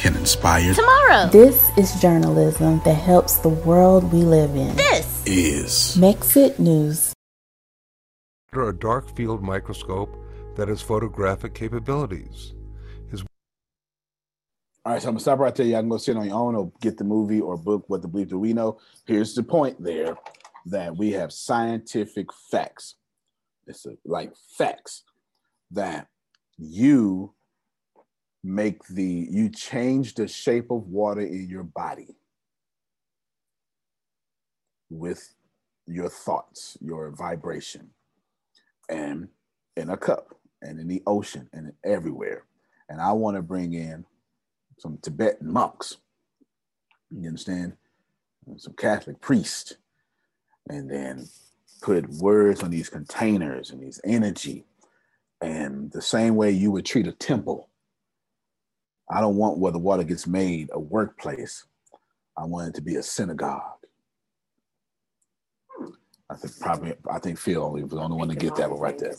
can inspire Tomorrow. This is journalism that helps the world we live in. This is Mexit News. under a dark field microscope that has photographic capabilities. His All right, so I'm gonna stop right there. Y'all can go sit on your own or get the movie or book. What the belief do we know? Here's the point there that we have scientific facts. It's a, like facts that you make the you change the shape of water in your body with your thoughts, your vibration, and in a cup and in the ocean and everywhere. and I want to bring in some Tibetan monks. You understand? Some Catholic priests, and then put words on these containers and these energy, and the same way you would treat a temple. I don't want where the water gets made a workplace. I want it to be a synagogue. I think probably I think Phil only was the only one to get that one right there.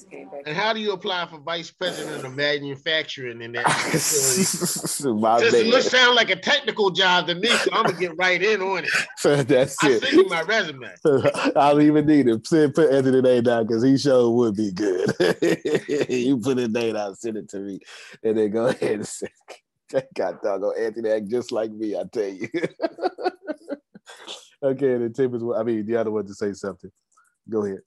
And how do you apply for vice president of manufacturing in that? My it bad. looks sound like a technical job to me, so I'm gonna get right in on it. So that's I it. send you my resume. I don't even need it. Send put Anthony name down because he sure would be good. you put his name down, send it to me, and then go ahead and send. God doggone Anthony act just like me, I tell you. okay, the then Tim is I mean the other one to say something. Go ahead.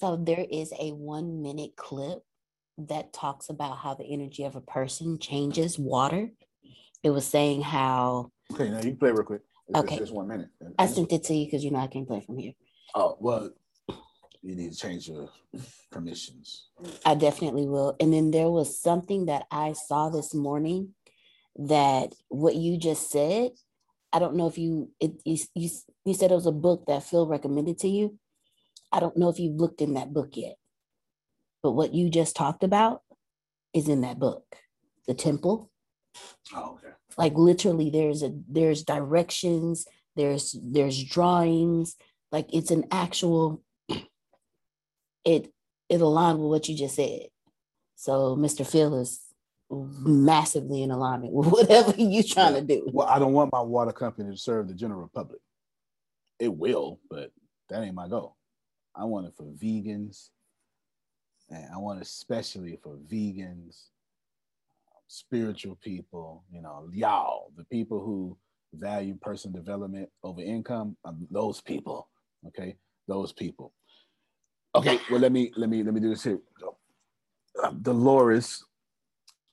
So there is a one minute clip that talks about how the energy of a person changes water. It was saying how Okay, now you can play real quick. It's Okay. just one minute. I sent it to you because you know I can't play from here. Oh well, you need to change your permissions. I definitely will. And then there was something that I saw this morning that what you just said, I don't know if you it you, you, you said it was a book that Phil recommended to you. I don't know if you've looked in that book yet. But what you just talked about is in that book. The temple. Oh, okay. Like literally there's a there's directions, there's there's drawings, like it's an actual it it aligned with what you just said. So Mr. Phil is massively in alignment with whatever you're trying to do. Well, I don't want my water company to serve the general public. It will, but that ain't my goal. I want it for vegans, and I want it especially for vegans, spiritual people, you know, y'all, the people who value personal development over income, um, those people, okay, those people. Okay, well let me let me let me do this here. Dolores,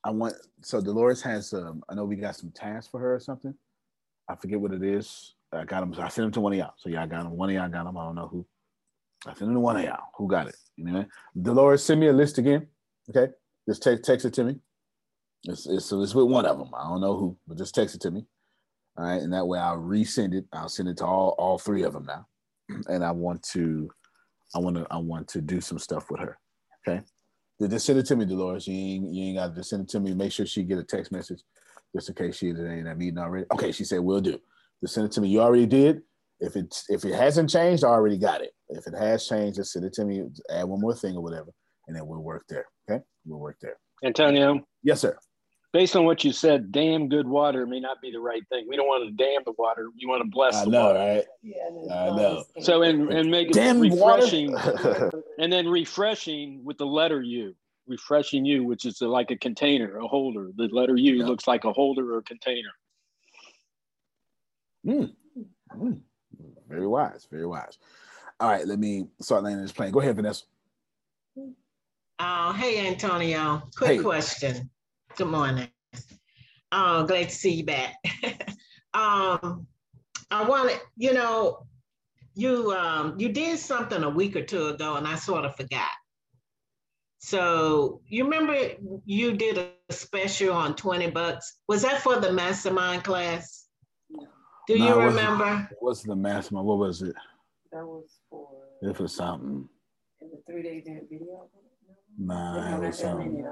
I want so Dolores has um I know we got some tasks for her or something. I forget what it is. I got them. I sent them to one of y'all. So y'all got them. One of y'all got them. I don't know who. I sent them to one of y'all. Who got it? You know, Dolores, send me a list again. Okay, just text text it to me. It's, it's so it's with one of them. I don't know who, but just text it to me. All right, and that way I'll resend it. I'll send it to all all three of them now. And I want to, I want to, I want to do some stuff with her. Okay, just send it to me, Dolores. You ain't you ain't got to just send it to me. Make sure she get a text message, just in case she ain't in that meeting already. Okay, she said we'll do. Just send it to me. You already did. If it if it hasn't changed, I already got it. If it has changed, just send it to me. Add one more thing or whatever, and then we'll work there. Okay, we'll work there. Antonio. Yes, sir. Based on what you said, damn good water may not be the right thing. We don't want to dam the water. You want to bless I the know, water. right? Yeah, I know. So and and make it Damn water. refreshing, and then refreshing with the letter U. Refreshing you, which is like a container, a holder. The letter U looks like a holder or a container. Mm. Mm. Very wise. Very wise. All right, let me start landing this plane. Go ahead, Vanessa. Oh, hey, Antonio. Quick Hey. question. Good morning. Oh, glad to see you back. um, I wanted, you know, you um you did something a week or two ago, and I sort of forgot. So you remember you did a special on 20 bucks. Was that for the mastermind class? Do No, you it wasn't- remember? What's the mastermind? What was it? That was for It was something. the three day event video. Nah, it was Not that something.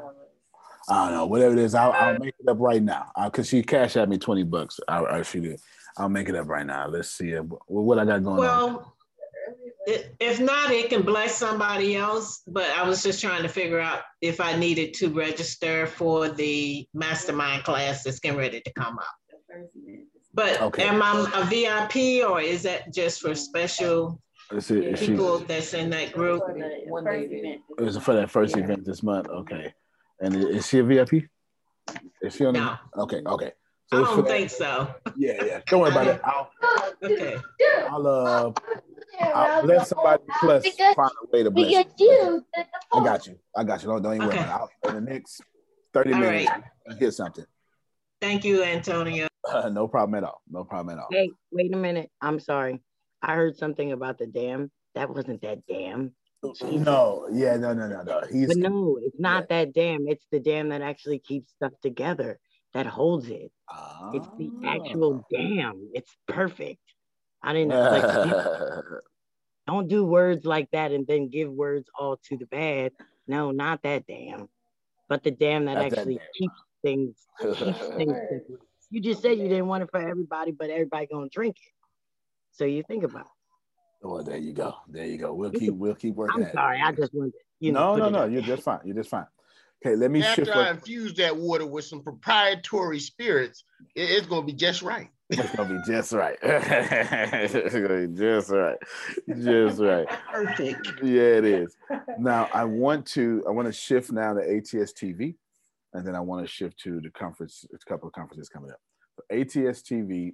Dollars. I don't know. Whatever it is, I'll, I'll make it up right now. Uh, because she cashed at me 20 bucks. I, I should it. I'll make it up right now. Let's see it. What, what I got going on. Well, if not, it can bless somebody else. But I was just trying to figure out if I needed to register for the mastermind class that's getting ready to come up. But Okay. am I a VIP or is that just for special Let's see. Is she, people that's in that group? One it was for that first event this month. Okay. And is she a VIP? Is she on No. the, Okay. Okay. So I don't that- think so. Yeah, yeah. Don't worry about it. I'll, Okay. I'll, uh, I'll let somebody plus find a way to bless you. I got you. I got you. Don't, don't even worry Okay. about it. I'll, in the next 30 All minutes, right. I'll get something. Thank you, Antonio. no problem at all. No problem at all. Hey, wait a minute. I'm sorry. I heard something about the dam. That wasn't that dam. Mm-hmm. No, yeah, no, no, no, no. He's but no, it's not that dam. It's the dam that actually keeps stuff together, that holds it. It's the actual ah. dam. It's perfect. I didn't like, don't do words like that and then give words all to the bad. No, not that dam, but the dam that Not that actually dam. keeps things keeps things. You just said you didn't want it for everybody, but everybody gonna drink it. So you think about. it. Well, there you go. There you go. We'll keep we'll keep working. I'm at sorry, it. I just wanted you know. no, no, no. out You're just fine. You're just fine. Okay, let me After shift. I What, infuse that water with some proprietary spirits, it- it's gonna be just right. it's gonna be just right. it's gonna be just right. Just right. Perfect. Yeah, it is. Now I want to I want to shift now to ATS TV, and then I want to shift to the conference. A couple of conferences coming up. But ATS TV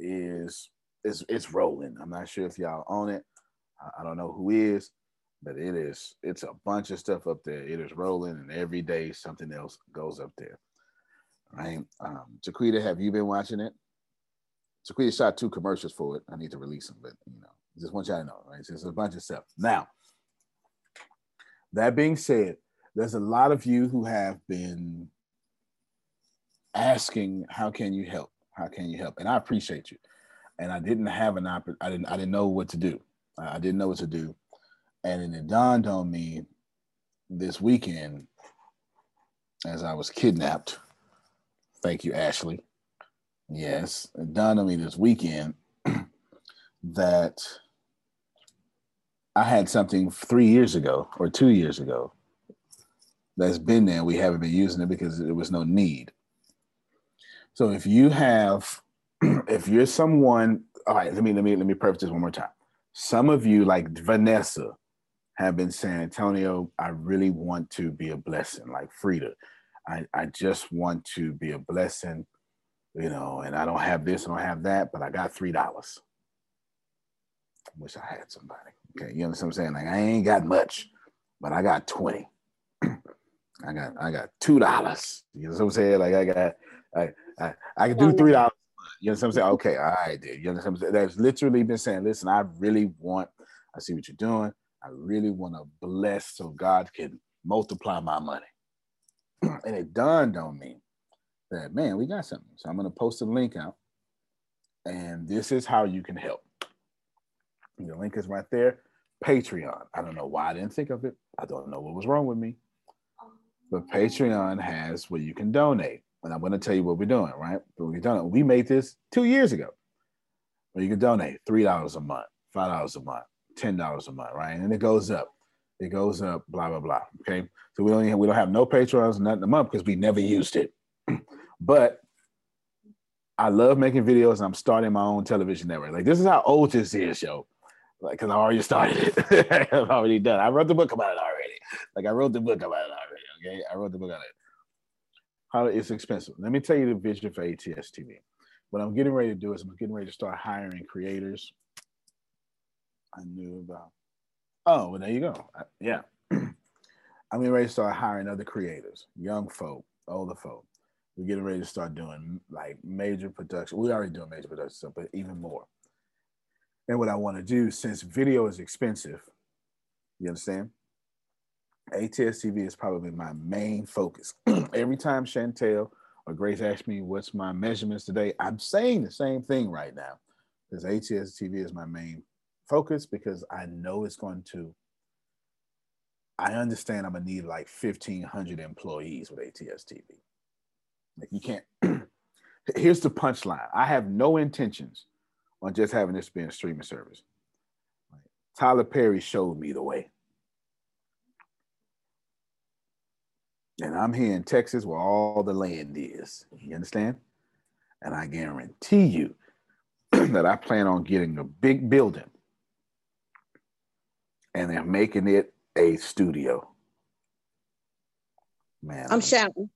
is is it's rolling. I'm not sure if y'all own it. I- don't know who is, but it is. It's a bunch of stuff up there. It is rolling, and every day something else goes up there. Right. Um, Jaquita, have you been watching it? Jaquita shot two commercials for it. I need to release them, but you know, just want y'all to know, right? It's a bunch of stuff. Now, that being said, there's a lot of you who have been asking, "How can you help? How can you help?" And I appreciate you. And I didn't have an oppor- I didn't. I didn't know what to do. I didn't know what to do, and then it dawned on me this weekend as I was kidnapped. Thank you, Ashley. Yes, it dawned on me this weekend that I had something three years ago or two years ago that's been there. We haven't been using it because there was no need. So if you have, if you're someone, all right, let me let me let me preface this one more time. Some of you, like Vanessa, have been saying, Antonio, I really want to be a blessing, like Frida. I, I just want to be a blessing, you know, and I don't have this, I don't have that, but I got three dollars. Wish I had somebody. Okay, you understand what I'm saying? Like I ain't got much, but I got 20. I got I got two dollars. You know what I'm saying? Like I got I I, I can do three dollars. You know what I'm saying? Mm-hmm. Okay, all right, dude. You understand what I'm saying? That's literally been saying, listen, I really want, I see what you're doing. I really want to bless so God can multiply my money. and it dawned on me that man, we got something. So I'm gonna post a link out. And this is how you can help. The link is right there. Patreon. I don't know why I didn't think of it. I don't know what was wrong with me. But Patreon has where you can donate. And I'm going to tell you what we're doing, right? But we done We made this two years ago. Where you can donate $3 a month, $5 a month, $10 a month, right? And it goes up. It goes up, blah, blah, blah. Okay. So we only we don't have no Patreons, nothing a month because we never used it. but I love making videos and I'm starting my own television network. Like this is how old this is, yo. Like, because I already started it. I've already done. I wrote the book about it already. Like I wrote the book about it already. Okay. I wrote the book on it. How it's expensive. Let me tell you the vision for ATS TV. What I'm getting ready to do is I'm getting ready to start hiring creators. I knew about. Oh, well, there you go. I- yeah. I'm getting ready to start hiring other creators, young folk, older folk. We're getting ready to start doing like major production. We're already doing major production stuff, but even more. And what I want to do, since video is expensive, you understand? ATS TV is probably my main focus. Every time Chantel or Grace asks me what's my measurements today, I'm saying the same thing right now because ATS TV is my main focus because I know it's going to. I understand I'm gonna need like 1,500 employees with ATS TV. Like you can't. Here's the punchline: I have no intentions on just having this being a streaming service. Tyler Perry showed me the way. And I'm here in Texas where all the land is. You understand? And I guarantee you that I plan on getting a big building and they're making it a studio. Man, I'm shouting.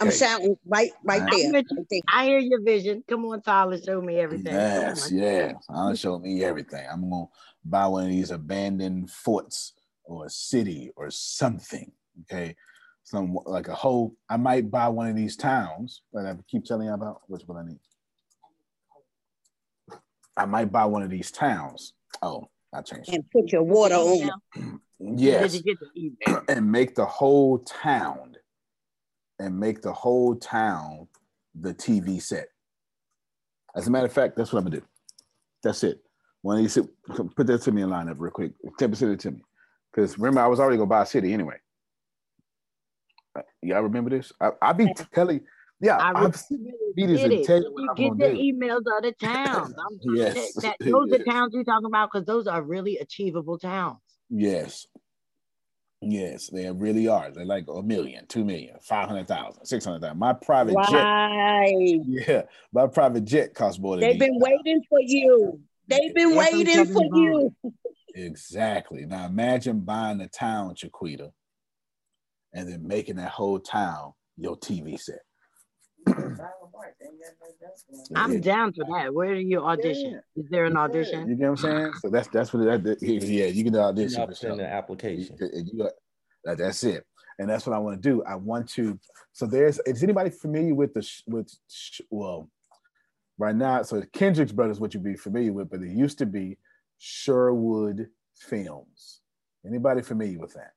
I'm shouting right, right Right. there. I'm with. I hear your vision. Come on, Tyler, show me everything. Yes, Come on. yes. I'll show me everything. I'm gonna buy one of these abandoned forts or a city or something. Okay. Some like a whole I might buy one of these towns that I keep telling you about. Which one I need? I might buy one of these towns. Oh, I changed. And put your water on. Yes. Did you get the email? and make the whole town and make the whole town the TV set. As a matter of fact, that's what I'm gonna do. That's it. When you sit, put that to me in line up real quick. 10% it to me. Because remember, I was already gonna buy a city anyway. Y'all remember this? I, I be telling, you, yeah, I am meetings Did and it. tell you you get the do. emails of the towns? I'm Yes. to, that, those are Yes. towns you're talking about because those are really achievable towns. Yes. Yes, they really are. They're like a million, two million, five hundred thousand, six hundred thousand. My private jet, yeah, my private jet costs more than They've been waiting for you. They've been That's waiting for you. Exactly. Now imagine buying the town, Chiquita, and then making that whole town your TV set. I'm down for that. Where do you audition? Is there an audition? You get what I'm saying? So that's that's what that, that- yeah, you can audition I'll send sure. the application. And you that- that's it. And that's what I want to do. I want to. So there's. Is anybody familiar with the with well, right now? So Kendrick's Brothers, what you'd be familiar with, but it used to be Sherwood Films. Anybody familiar with that?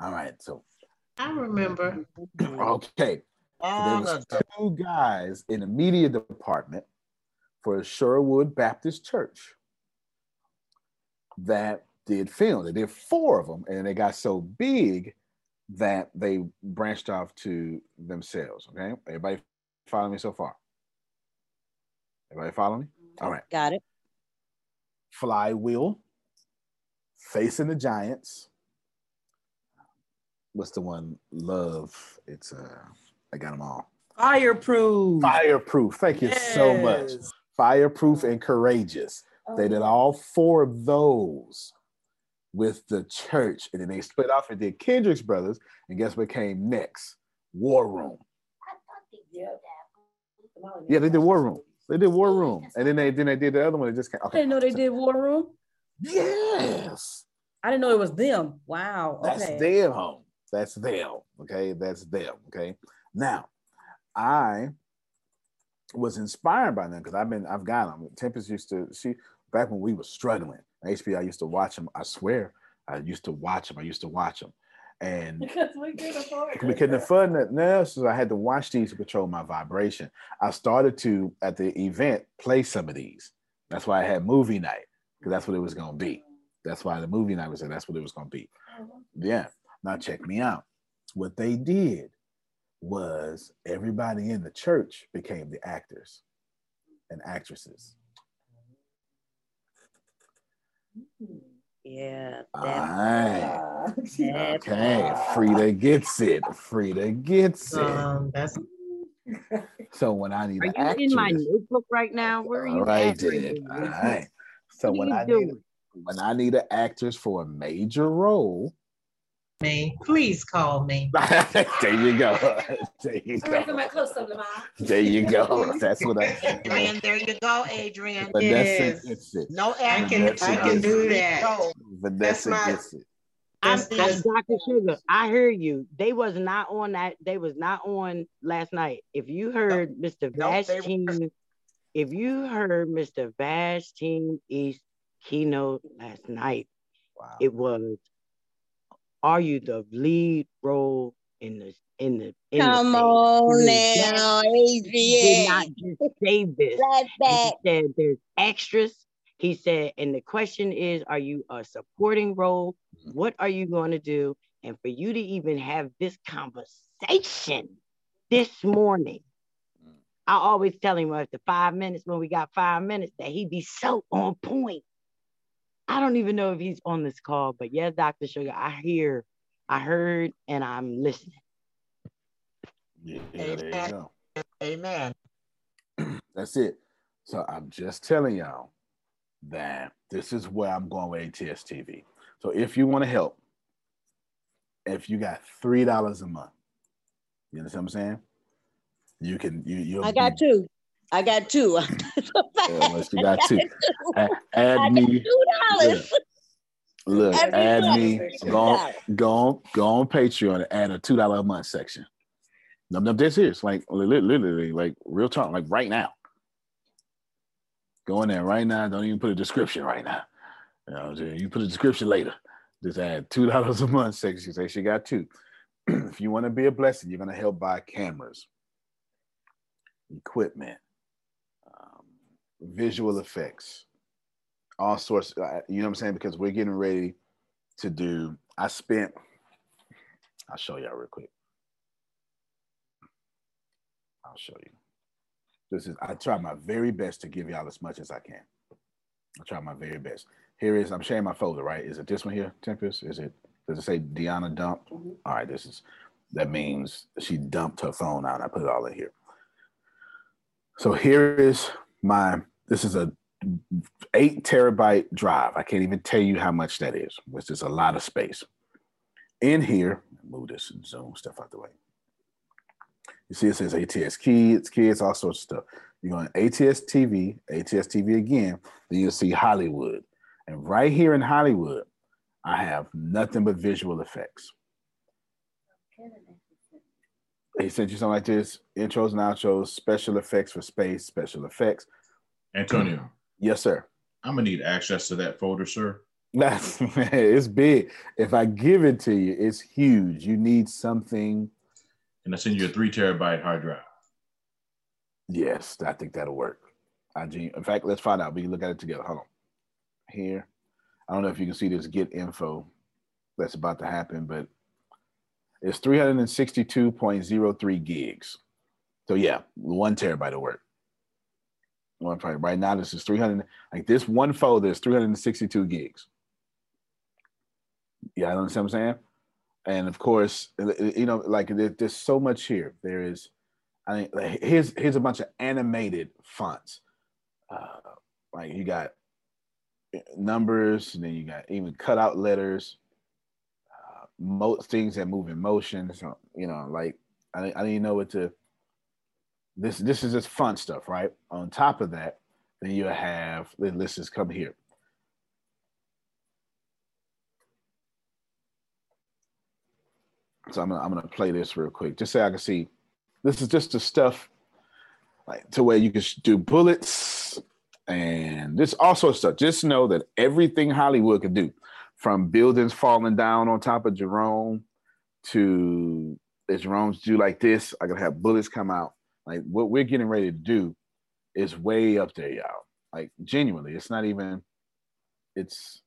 All right. So I remember. okay. So there was two guys in the media department for Sherwood Baptist Church that did film. They did four of them, and they got so big that they branched off to themselves. Okay, everybody follow me so far? Everybody follow me? All right. Got it. Flywheel, Facing the Giants. What's the one? Love. It's uh, I got them all. Fireproof. Fireproof. Thank you so much. Fireproof and courageous. They did all four of those with the church, and then they split off and did Kendrick's Brothers. And guess what came next? War Room. Yeah, they did War Room. They did War Room, and then they then they did the other one. It just came. I Okay, didn't know they did War Room. Yes. I didn't know it was them. Wow. That's Okay. them home. That's them. Okay. That's them. Okay. Now, I was inspired by them because I've been, I've got them. Tempest used to, she, back when we were struggling, HBO, I used to watch them. I swear, I used to watch them. I used to watch them. And Because we couldn't afford we couldn't afford nothing else, so I had to watch these to control my vibration. I started to, at the event, play some of these. That's why I had movie night, because that's what it was going to be. That's why the movie night was there. That's what it was going to be. Oh, yeah. Now check me out. What they did was everybody in the church became the actors and actresses. Yeah. All That, right. that Okay. Frida gets it. Frida gets it. Um, that's So when I need Are an you actress, in my notebook right now? Where are you all right, at? right then. All right. So What when you I need when I need an actress for a major role, me. Please call me. there you go. There you All right, come go. back close up, Lamar. There you go. That's what I. Adrian, there you go, Adrian. Vanessa Yes. gets it. No I can Vanessa I can do it. that. Vanessa my- gets it. I'm, I'm Dr. Sugar. I heard you. They was not on that. They was not on last night. If you heard Mr. Nope, they Vashteen, if you heard Mr. Vashteen East keynote last night, Wow. it was, "Are you the lead role in the in the in Come the phase?" on He was now, He did not just say this. Right And back. he said there's extras. He said, and the question is, are you a supporting role? Mm-hmm. What are you going to do? And for you to even have this conversation this morning, mm. I always tell him after five minutes, when we got five minutes, that he'd be so on point. I don't even know if he's on this call, but yeah, Dr. Sugar, I hear, I heard, and I'm listening. Yeah, there you go. Amen. That's it. So I'm just telling y'all that this is where I'm going with ATS TV. So if you want to help, if you got three dollars a month, you understand what I'm saying? You can you you I got two. I got two. unless you got two. Add me. two dollars. Look, Every add me. Go on, go on, go on Patreon and add a two dollar a month section. No, no, this is like li- li- literally like real talk, like right now. Go in there right now. Don't even put a description right now. You know, you put a description later. Just add two dollars a month. Section. She say she got two. if you want to be a blessing, you're gonna help buy cameras, equipment, visual effects, all sorts. Uh, you know what I'm saying? Because we're getting ready to do. I spent. I'll show y'all real quick. I'll show you. This is. I try my very best to give y'all as much as I can. I try my very best. Here is. I'm sharing my folder. Right? Is it this one here, Tempest? Is it? Does it say Deanna dumped? Mm-hmm. All right. This is. That means she dumped her phone out. I put it all in here. So here is my. This is a eight terabyte drive. I can't even tell you how much that is, which is a lot of space. In here, move this and zoom stuff out the way. You see, it says ATS kids, kids, all sorts of stuff. You go on ATS TV, ATS TV again, then you'll see Hollywood. And right here in Hollywood, I have nothing but visual effects. He sent you something like this intros and outros, special effects for space, special effects. Antonio. Yes, sir. I'm gonna need access to that folder, sir. That's man, it's big. If I give it to you, it's huge. You need something. And I send you a three terabyte hard drive. Yes, I think that'll work. I in fact, let's find out. We can look at it together. Hold on. Here. I don't know if you can see this get info that's about to happen, but it's 362.03 gigs. So yeah, one terabyte of work. Right now, this is 300. Like this one folder is 362 gigs. Yeah, I understand what I'm saying. And of course, you know, like there's so much here. There is, I mean, here's here's a bunch of animated fonts. Uh, like you got numbers, and then you got even cutout letters, mo- things that move in motion. So you know, like I, I didn't know what to this this is just fun stuff, right? On top of that, then you have let's just come here. So I'm gonna I'm gonna play this real quick, just so I can see. This is just the stuff like to where you can do bullets and this all sorts of stuff. Just know that everything Hollywood could do, from buildings falling down on top of Jerome to if Jerome's do like this, I gotta have bullets come out like what we're getting ready to do is way up there, y'all. Like genuinely, it's not even. It's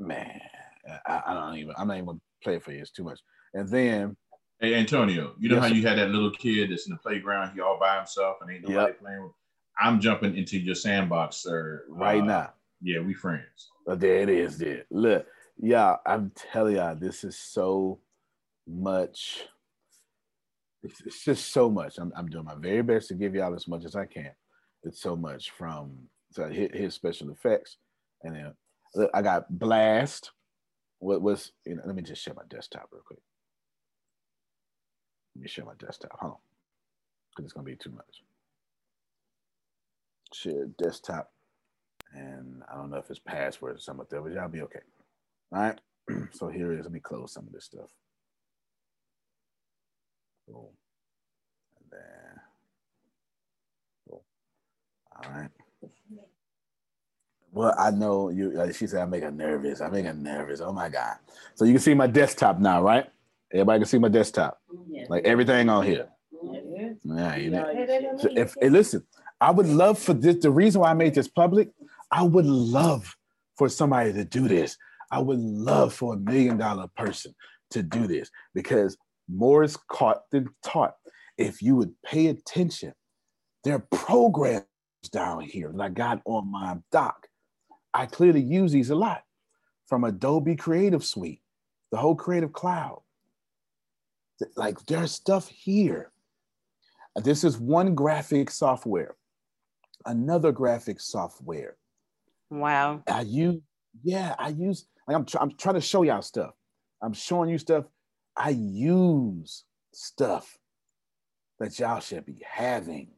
man, I, I don't even. I'm not even gonna play it for you. It's too much. And then, hey Antonio, you know yes, how you had that little kid that's in the playground, he all by himself and ain't nobody yep. playing with. I'm jumping into your sandbox, sir. Right uh, now. Yeah, we friends. Oh, there it is. There. Look, yeah, I'm telling y'all, this is so much it's, it's just so much. I'm, I'm doing my very best to give y'all as much as I can. It's so much from so his, his special effects, and then look, I got Blast. What was? You know, let me just share my desktop real quick. Let me share my desktop. Hold on, because it's gonna be too much. Share desktop, and I don't know if it's password or something like that, but y'all be okay. All right. so here is. Let me close some of this stuff. Boom. And then, boom. All right. Well, I know you. Uh, she said I make her nervous. I make her nervous. Oh my god! So you can see my desktop now, right? Everybody can see my desktop, yeah. like everything on here. Yeah, yeah you know. So if hey, listen, I would love for this. The reason why I made this public, I would love for somebody to do this. I would love for a million dollar person to do this because more is caught than taught. If you would pay attention, there are programs down here that I got on my dock. I clearly use these a lot from Adobe Creative Suite, the whole Creative Cloud. Like there's stuff here. Uh, this is one graphic software, another graphic software. Wow. I use, yeah, I use, like I'm, tr- I'm trying to show y'all stuff. I'm showing you stuff I use stuff that y'all should be having.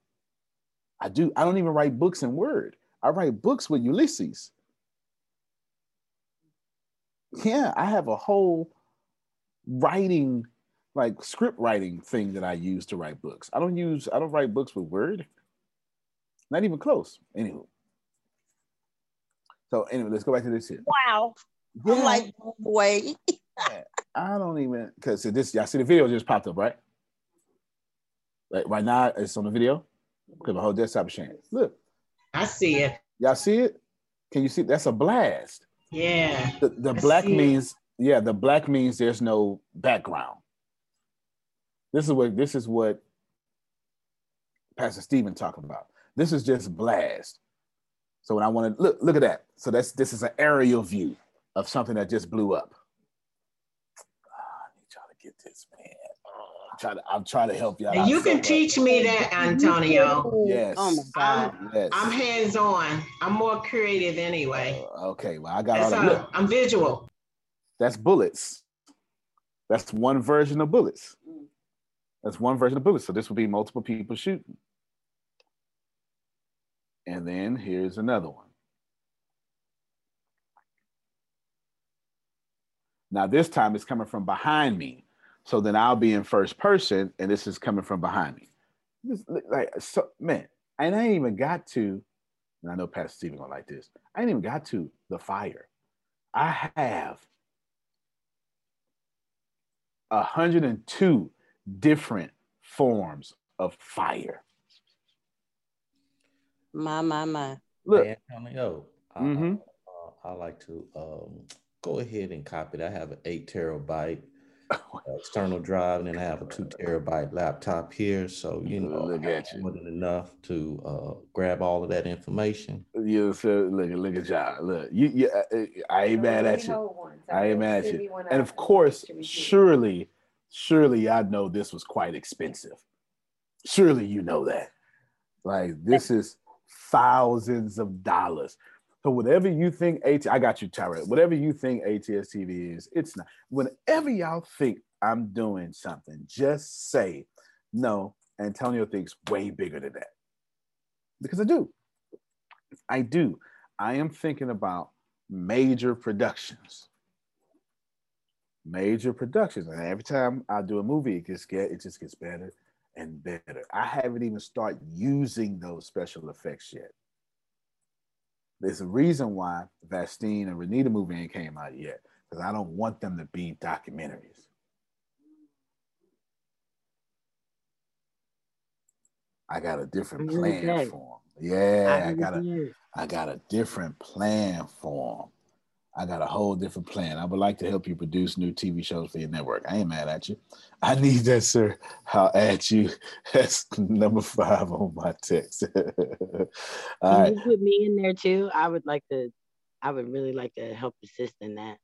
I do. I don't even write books in Word. I write books with Ulysses. Yeah, I have a whole writing, like script writing thing that I use to write books. I don't use, I don't write books with Word. Not even close. Anywho. So anyway, let's go back to this here. Wow. I'm like, wait. I don't even because this y'all see the video just popped up, right? Like right now, it's on the video. Because the whole desktop is sharing. Look, I see it. y'all see it? Can you see? That's a blast. Yeah. The, the black see it. means yeah, the black means there's no background. This is what this is what Pastor Stephen talking about. This is just blast. So when I want to look, look at that. So that's this is an aerial view of something that just blew up. Ah, I need y'all to get this, man. I'm trying to I'm trying to help y'all. And out you so can much. teach me that, Antonio. Yes. Oh my God. Yes. I'm hands on. I'm more creative anyway. Okay, well, I got all That's that. all. Look, I'm visual. that's bullets. That's one version of bullets. That's one version of bullets. So this would be multiple people shooting. And then here's another one. Now this time it's coming from behind me. So then I'll be in first person and this is coming from behind me. This- like so man, and I ain't even got to, and I know Pastor Stephen gonna like this. I ain't even got to the fire. I have 102 different forms of fire. My, my, my. Look. Hey, Antonio, I, Mhm. uh, I like to um, go ahead and copy it. I have an eight terabyte uh, external drive, and then I have a two terabyte laptop here. So you know, Look at have more than enough to uh, grab all of that information. You so look, look at y'all. Look, you, you I, I ain't mad at you. I ain't mad at you. And of course, surely, surely, I know this was quite expensive. Surely, you know that. Like this is thousands of dollars. So whatever you think AT, I got you, Tyra. Whatever you think ATS TV is, it's not. Whenever y'all think I'm doing something, just say no. Antonio thinks way bigger than that because I do. I do. I am thinking about major productions. Major productions. And every time I do a movie, it just get it just gets better and better. I haven't even started using those special effects yet. There's a reason why Vastine and Renita movie ain't came out yet. Because I don't want them to be documentaries. I got a different plan for them. Yeah, I, heard got a. I got a different plan for them. I got a whole different plan. I would like to help you produce new TV shows for your network. I ain't mad at you. I need that, sir. I'll add you. That's number five on my text. All Can right. you put me in there too? I would like to. I would really like to help assist in that.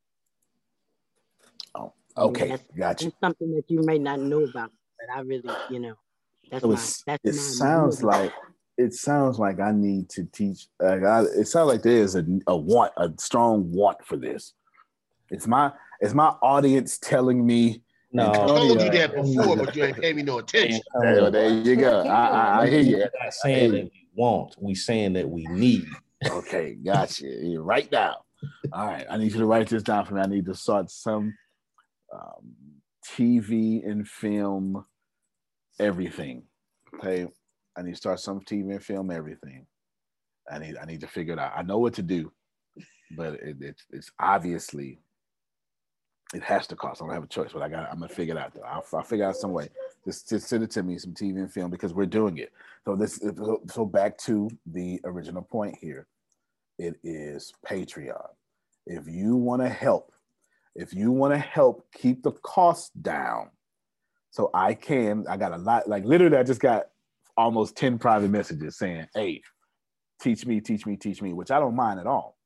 Oh, okay, that's, got you. That's something that you may not know about, but I really, you know, that's So my. That's it sounds like it sounds like I need to teach. Like I, it sounds like there is a, a want, a strong want for this. It's my it's my audience telling me. No. I told you Antonio- that before, but you ain't paid me no attention. There, there you go. I, I, I hear you. We're not saying that we want. We saying that we need. Okay, gotcha. You write down. All right, I need you to write this down for me. I need to start some um, TV and film everything. Okay, I need to start some TV and film everything. I need I need to figure it out. I know what to do, but it, it's it's obviously it has to cost. I don't have a choice, but I got I'm gonna figure it out though. I'll, I'll figure out some way. Just, just send it to me some TV and film because we're doing it. So this so back to the original point here. It is Patreon. If you want to help, if you want to help keep the cost down, so I can, I got a lot, like literally, I just got almost 10 private messages saying, hey, teach me, teach me, teach me, which I don't mind at all.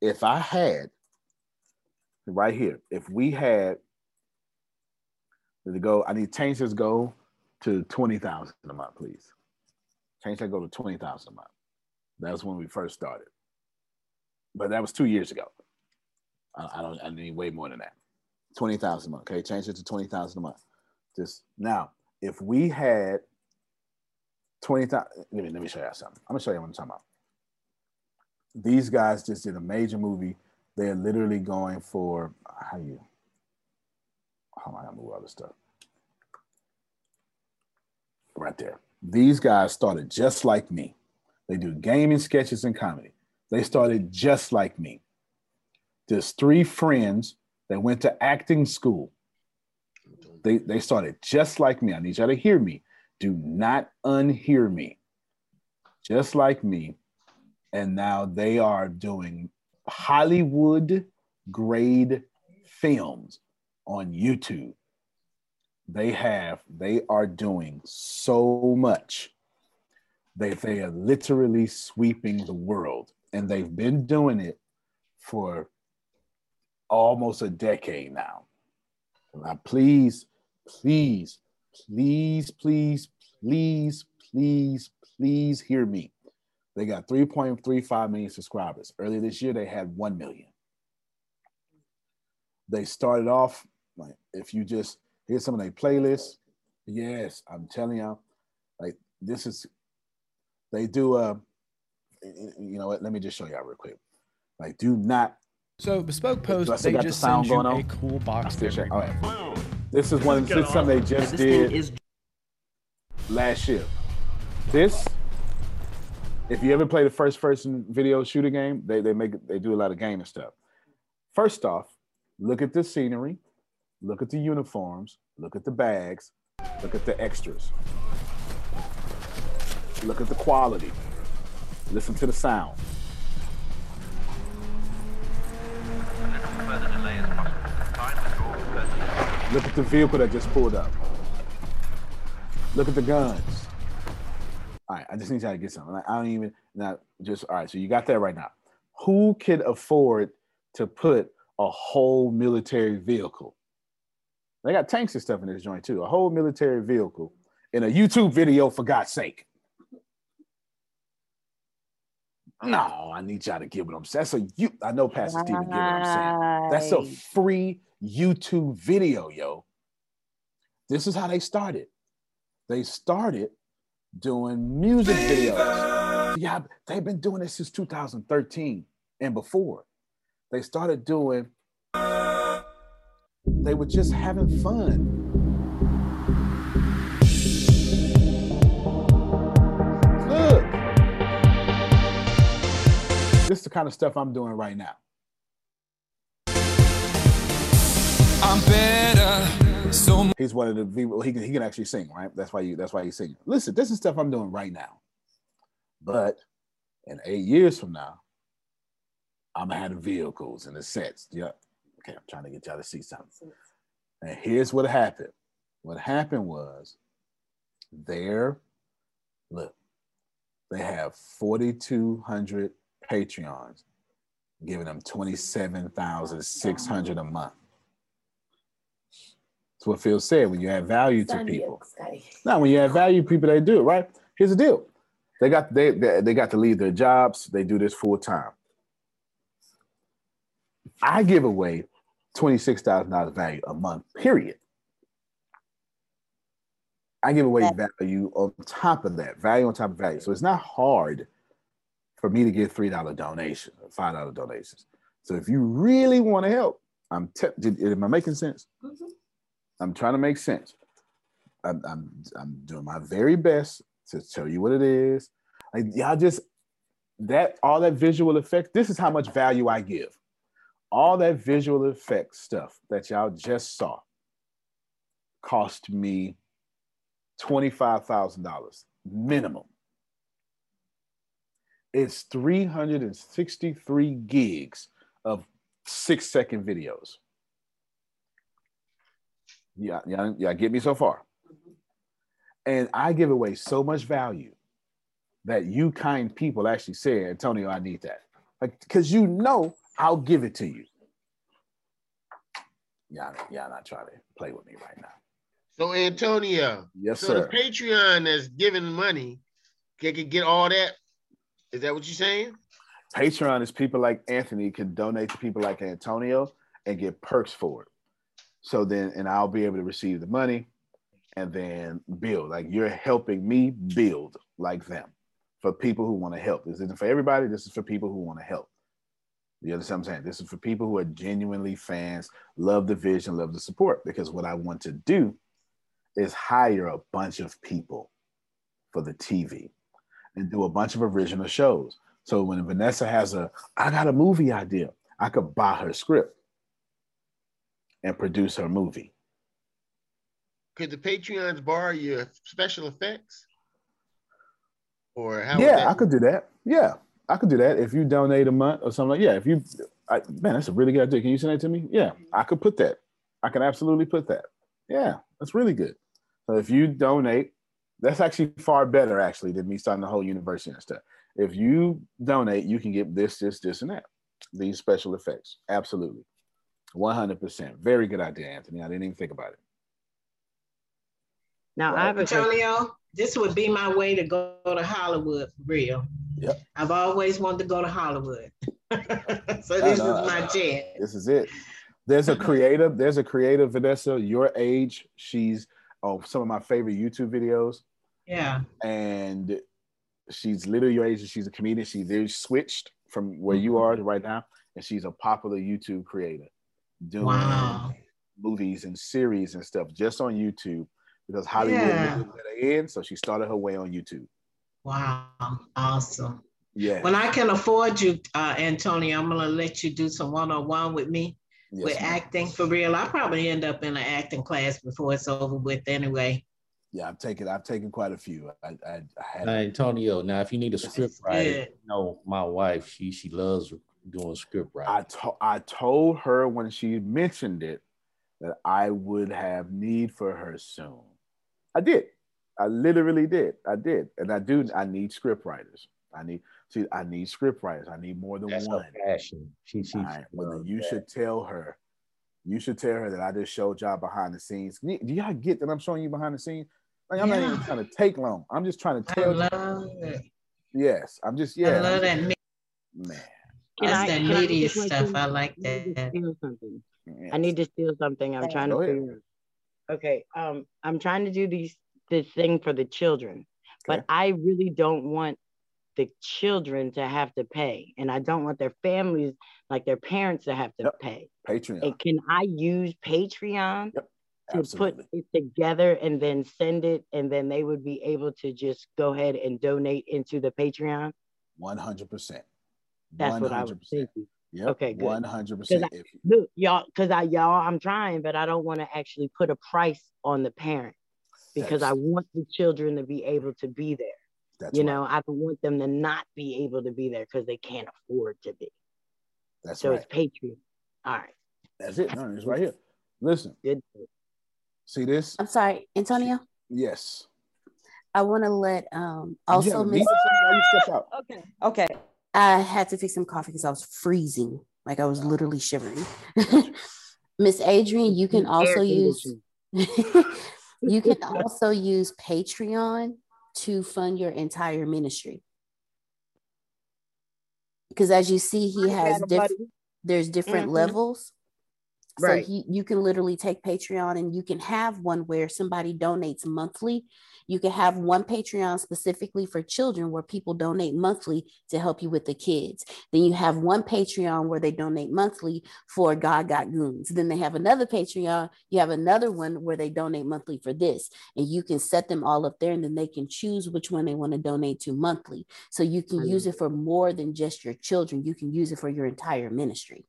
If I had right here, if we had to go, I need to change this goal to 20,000 a month, please. Change that goal to 20,000 a month. That was when we first started. But that was two years ago. I, I don't I need way more than that. 20,000 a month. Okay, change it to 20,000 a month. Just now, if we had 20,000, let me, let me show you something. I'm gonna show you what I'm talking about. These guys just did a major movie. They're literally going for how you hold on, I gotta move all this stuff. Right there. These guys started just like me. They do gaming sketches and comedy. They started just like me. There's three friends that went to acting school. They, they started just like me. I need y'all to hear me. Do not unhear me. Just like me. And now they are doing Hollywood grade films on YouTube. They have, they are doing so much. They, they are literally sweeping the world. And they've been doing it for almost a decade now. Now, please, please, please, please, please, please, please hear me. They got 3.35 million subscribers. Earlier this year, they had 1 million. They started off like if you just hear some of their playlists. Yes, I'm telling y'all, like this is they do a you know what, let me just show y'all real quick. Like, do not so bespoke post, they the just sound send you a cool box. Every right. This is one. This is something they just did last year. This, if you ever play the first person video shooter game, they they make they do a lot of gaming stuff. First off, look at the scenery, look at the uniforms, look at the bags, look at the extras, look at the quality, listen to the sound. Look at the vehicle that just pulled up. Look at the guns. All right, I just need y'all to get something. I don't even not just all right. So you got that right now. Who can afford to put a whole military vehicle? They got tanks and stuff in this joint too. A whole military vehicle in a YouTube video, for God's sake. No, I need y'all to get what I'm saying. That's a you. I know Pastor Stephen get what I'm saying. That's a free YouTube video, yo. This is how they started. They started doing music videos. Yeah, they've been doing this since 2013 and before. They started doing, they were just having fun. Look. This is the kind of stuff I'm doing right now. I'm better. So He's one of the people he can he can actually sing, right? That's why you that's why he's singing. Listen, this is stuff I'm doing right now. But in eight years from now, I'm gonna have vehicles and the sets. Yeah. Okay, I'm trying to get y'all to see something. And here's what happened. What happened was there, look, they have 4,200 Patreons, giving them 27,600 a month. That's what Phil said. When you add value to people, now when you add value, to people they do it right. Here's the deal: they got they they, they got to leave their jobs. They do this full time. I give away twenty six thousand dollars value a month. Period. I give away value on top of that, value on top of value. So it's not hard for me to get three dollar donations, five dollar donations. So if you really want to help, I'm te- did, am I making sense? I'm trying to make sense. I'm, I'm I'm doing my very best to show you what it is. Like y'all just that all that visual effect. This is how much value I give. All that visual effect stuff that y'all just saw cost me twenty five thousand dollars minimum. It's three hundred and sixty three gigs of six second videos. Yeah, yeah, yeah. Get me so far. And I give away so much value that you kind people actually say, Antonio, I need that. Like, because you know I'll give it to you. Y'all, y'all not trying to play with me right now. So Antonio, Yes, so sir. the Patreon that's giving money, they can get all that. Is that what you're saying? Patreon is people like Anthony can donate to people like Antonio and get perks for it. So then, and I'll be able to receive the money and then build. Like you're helping me build like them for people who want to help. This isn't for everybody. This is for people who want to help. You understand what I'm saying? This is for people who are genuinely fans, love the vision, love the support. Because what I want to do is hire a bunch of people for the TV and do a bunch of original shows. So when Vanessa has a, I got a movie idea, I could buy her script and produce her movie. Could the Patreons borrow your special effects? Or how? yeah, I could do that. Yeah, I could do that if you donate a month or something like. Yeah, if you, I, man, that's a really good idea. Can you send that to me? Yeah, I could put that. I can absolutely put that. Yeah, that's really good. So if you donate, that's actually far better actually than me starting the whole university and stuff. If you donate, you can get this, this, this, and that. These special effects. Absolutely. 100%. Very good idea, Anthony. I didn't even think about it. Now I have a Antonio, this would be my way to go to Hollywood for real. Yep. I've always wanted to go to Hollywood. so this is my chance. This is it. There's a creative, there's a creative Vanessa, your age. She's oh, some of my favorite YouTube videos. Yeah. And she's literally your age. She's a comedian. She's switched from where you are to right now, and she's a popular YouTube creator doing Wow. movies and series and stuff just on YouTube because Hollywood Yeah. didn't let her in, so she started her way on YouTube. Wow. Awesome. Yeah. When I can afford you, uh, Antonio, I'm gonna let you do some one-on-one with me Yes, with ma'am. acting for real. I'll probably end up in an acting class before it's over with anyway. Yeah, I've taken I've taken quite a few. I I, I had Now, Antonio, now if you need a script writer, good. you know my wife, she she loves doing script writing. I to- I told her when she mentioned it that I would have need for her soon. I did. I literally did. I did, and I do. I need script writers. I need see. I need script writers. I need more than That's her one. passion. She she All right, well, you that. should tell her. You should tell her that I just showed y'all behind the scenes. Do y'all get that I'm showing you behind the scenes? Like I'm not even trying to take long. I'm just trying to I tell you. it. Yes, I'm just yeah. I love just- that. me- man. It's I, that needy stuff. I like that. I need to steal something. I'm trying to figure out. Okay. Um, I'm trying to do these this thing for the children, but I really don't want the children to have to pay. And I don't want their families, like their parents, to have to pay. Patreon. And can I use Patreon to put it together and then send it? And then they would be able to just go ahead and donate into the Patreon? 100%. That's 100%. what I was thinking. Yep. Okay, good. One hundred percent. Look, y'all, because I y'all, I'm trying, but I don't want to actually put a price on the parent because that's, I want the children to be able to be there. That's you right. know, I don't want them to not be able to be there because they can't afford to be. That's so right. it's patriots. All right. That's it. No, it's right here. Listen. Good. See this? I'm sorry, Antonio. Yes. I want to let um also yeah, Miss. Okay. Okay. I had to fix some coffee because I was freezing. Like I was literally shivering. Miss Adrian, you can also use you can also use Patreon to fund your entire ministry. Because as you see, he has different there's different Mhm. levels. So he, you can literally take Patreon and you can have one where somebody donates monthly. You can have one Patreon specifically for children where people donate monthly to help you with the kids. Then you have one Patreon where they donate monthly for God Got Goons. Then they have another Patreon. You have another one where they donate monthly for this. And you can set them all up there and then they can choose which one they want to donate to monthly. So you can use it for more than just your children. You can use it for your entire ministry.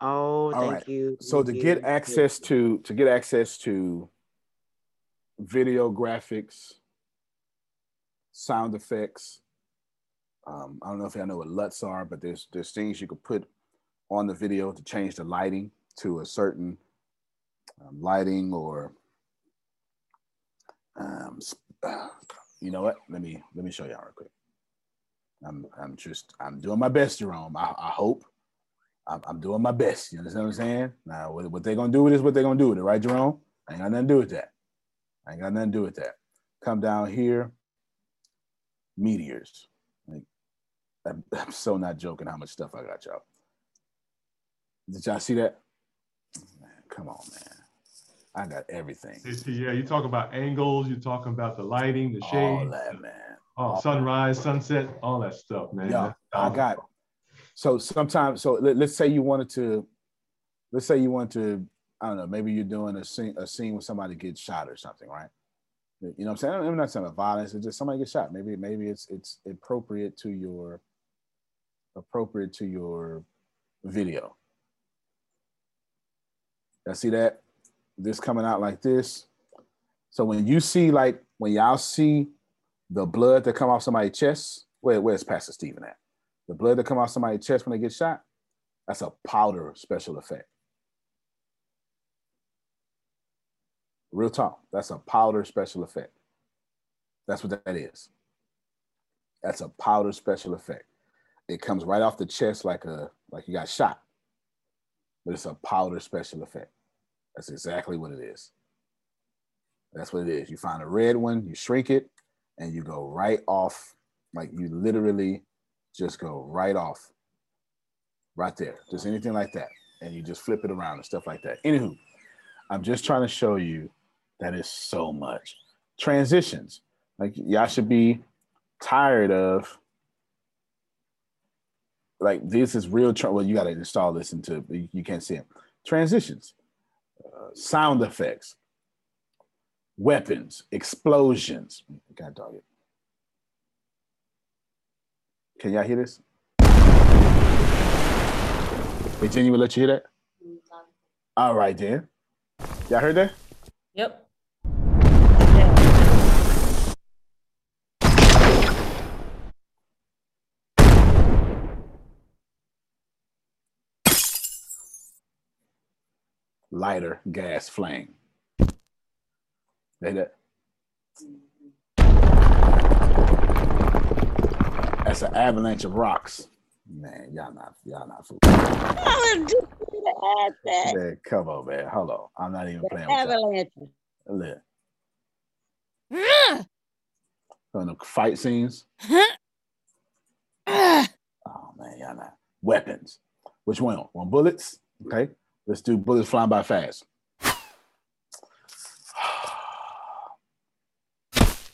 Oh, All thank right. you. So to thank get access to to get access to video graphics, sound effects. Um, I don't know if y'all know what LUTs are, but there's there's things you could put on the video to change the lighting to a certain um, lighting or um, you know what? Let me let me show y'all real quick. I'm I'm just I'm doing my best, Jerome. I, I hope I'm, I'm doing my best. You understand what I'm saying? Now, what, what they're gonna do with it is what they're gonna do with it, right, Jerome? I ain't got nothing to do with that. I ain't got nothing to do with that. Come down here, meteors. Like, I'm, I'm so not joking how much stuff I got, y'all. Did y'all see that? Man, come on, man. I got everything. Yeah, you talk about angles, you're talking about the lighting, the shade, All that, man. oh, sunrise, sunset, all that stuff, man. Yeah, I got. So sometimes, so let, us say you wanted to, let's say you want to, I don't know, maybe you're doing a scene, a scene where somebody gets shot or something, right? You know what I'm saying? I'm not saying about violence. It's just somebody gets shot. Maybe maybe it's it's appropriate to your appropriate to your video. I see that this coming out like this. So when you see like when y'all see the blood that come off somebody's chest, where, where's Pastor Stephen at? The blood that come off somebody's chest when they get shot, that's a powder special effect. Real talk, that's a powder special effect. That's what that is. That's a powder special effect. It comes right off the chest like a like you got shot, but it's a powder special effect. That's exactly what it is. That's what it is. You find a red one, you shrink it, and you go right off. Like you literally just go right off, right there. Just anything like that, and you just flip it around and stuff like that. Anywho, I'm just trying to show you that is so much transitions. Like y'all should be tired of like this is real. Well, you got to install this into you, can't see them. Transitions, uh, sound effects, weapons, explosions. God dog it. Can y'all hear this? Virginia will let you hear that. All right, then. Y'all heard that? Yep. lighter gas flame. They that. That's an avalanche of rocks. Man, y'all not y'all not fooling. I was just going to add that. Man, come on, man. Hold on. I'm not even The playing with y'all. avalanche. Look. On the fight scenes. Oh man, y'all not. Weapons. Which one? One bullets? Okay. Let's do bullets flying by fast.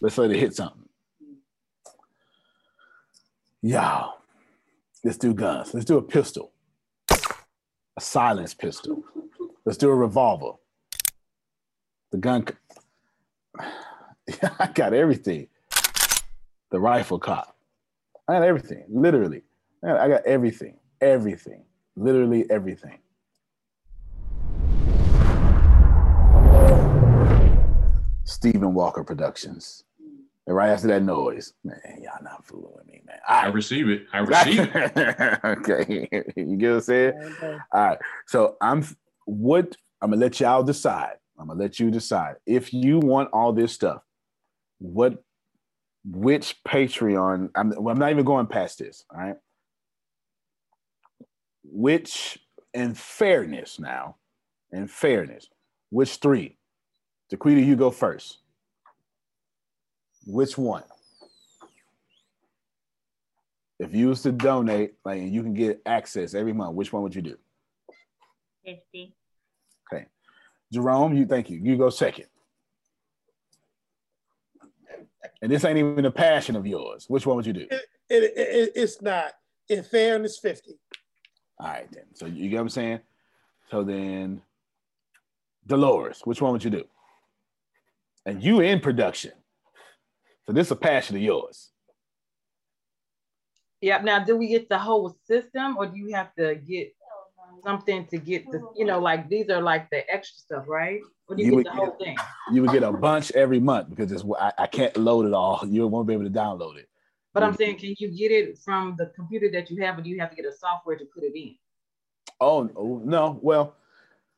Let's let it hit something. Y'all. Let's do guns. Let's do a pistol. A silence pistol. Let's do a revolver. The gun. I got everything. The rifle cop. I got everything. Literally. I got- I got everything. Everything. Literally everything. Stephen Walker Productions. And right after that noise, man, y'all not fooling with me, man. I receive it. I receive it. okay, you get what I'm saying? All right. So I'm what I'm gonna let y'all decide. I'm gonna let you decide if you want all this stuff. What, which Patreon? I'm, well, I'm not even going past this. All right. Which, in fairness, now, in fairness, which three? Jaquita, you go first. Which one? If you was to donate, like and you can get access every month, which one would you do? 50. Okay. Jerome, you thank you. You go second. And this ain't even a passion of yours. Which one would you do? It, it, it, it's not. In fairness, 50. All right, then. So you get what I'm saying? So then Dolores, which one would you do? And you in production. So this is a passion of yours. Yeah. Now, do we get the whole system, or do you have to get something to get the? You know, like these are like the extra stuff, right? Or do you, You get the whole thing? You would get a bunch every month because it's I, I can't load it all. You won't be able to download it. But I'm saying, can you get it from the computer that you have, or do you have to get a software to put it in? Oh, oh, no. Well,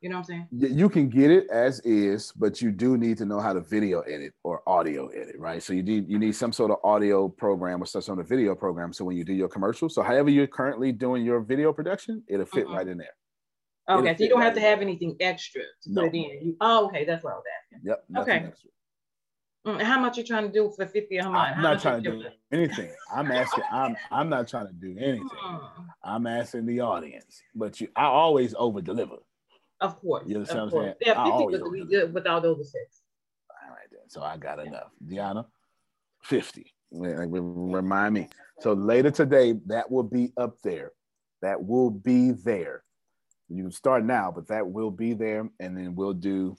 You know what I'm saying? You can get it as is, but you do need to know how to video edit or audio edit, right? So you need you need some sort of audio program or some sort of video program. So when you do your commercial, so however you're currently doing your video production, it'll fit right in there. It'll Okay, so you don't right have to have anything extra to No. put it in. You, oh, okay, that's what I was asking. Yep. Okay. extra. Mm, How much you trying to do for 50 a month? I'm How not trying to do anything. I'm asking. I'm I'm not trying to do anything. Mm, I'm asking the audience. But you, I always over deliver. Of course. You understand what I'm saying? Yeah, 50 always would be good without over six. All right, then. So I got enough. Deanna, 50. Re- re- Remind me. So later today, that will be up there. That will be there. You can start now, but that will be there. And then we'll do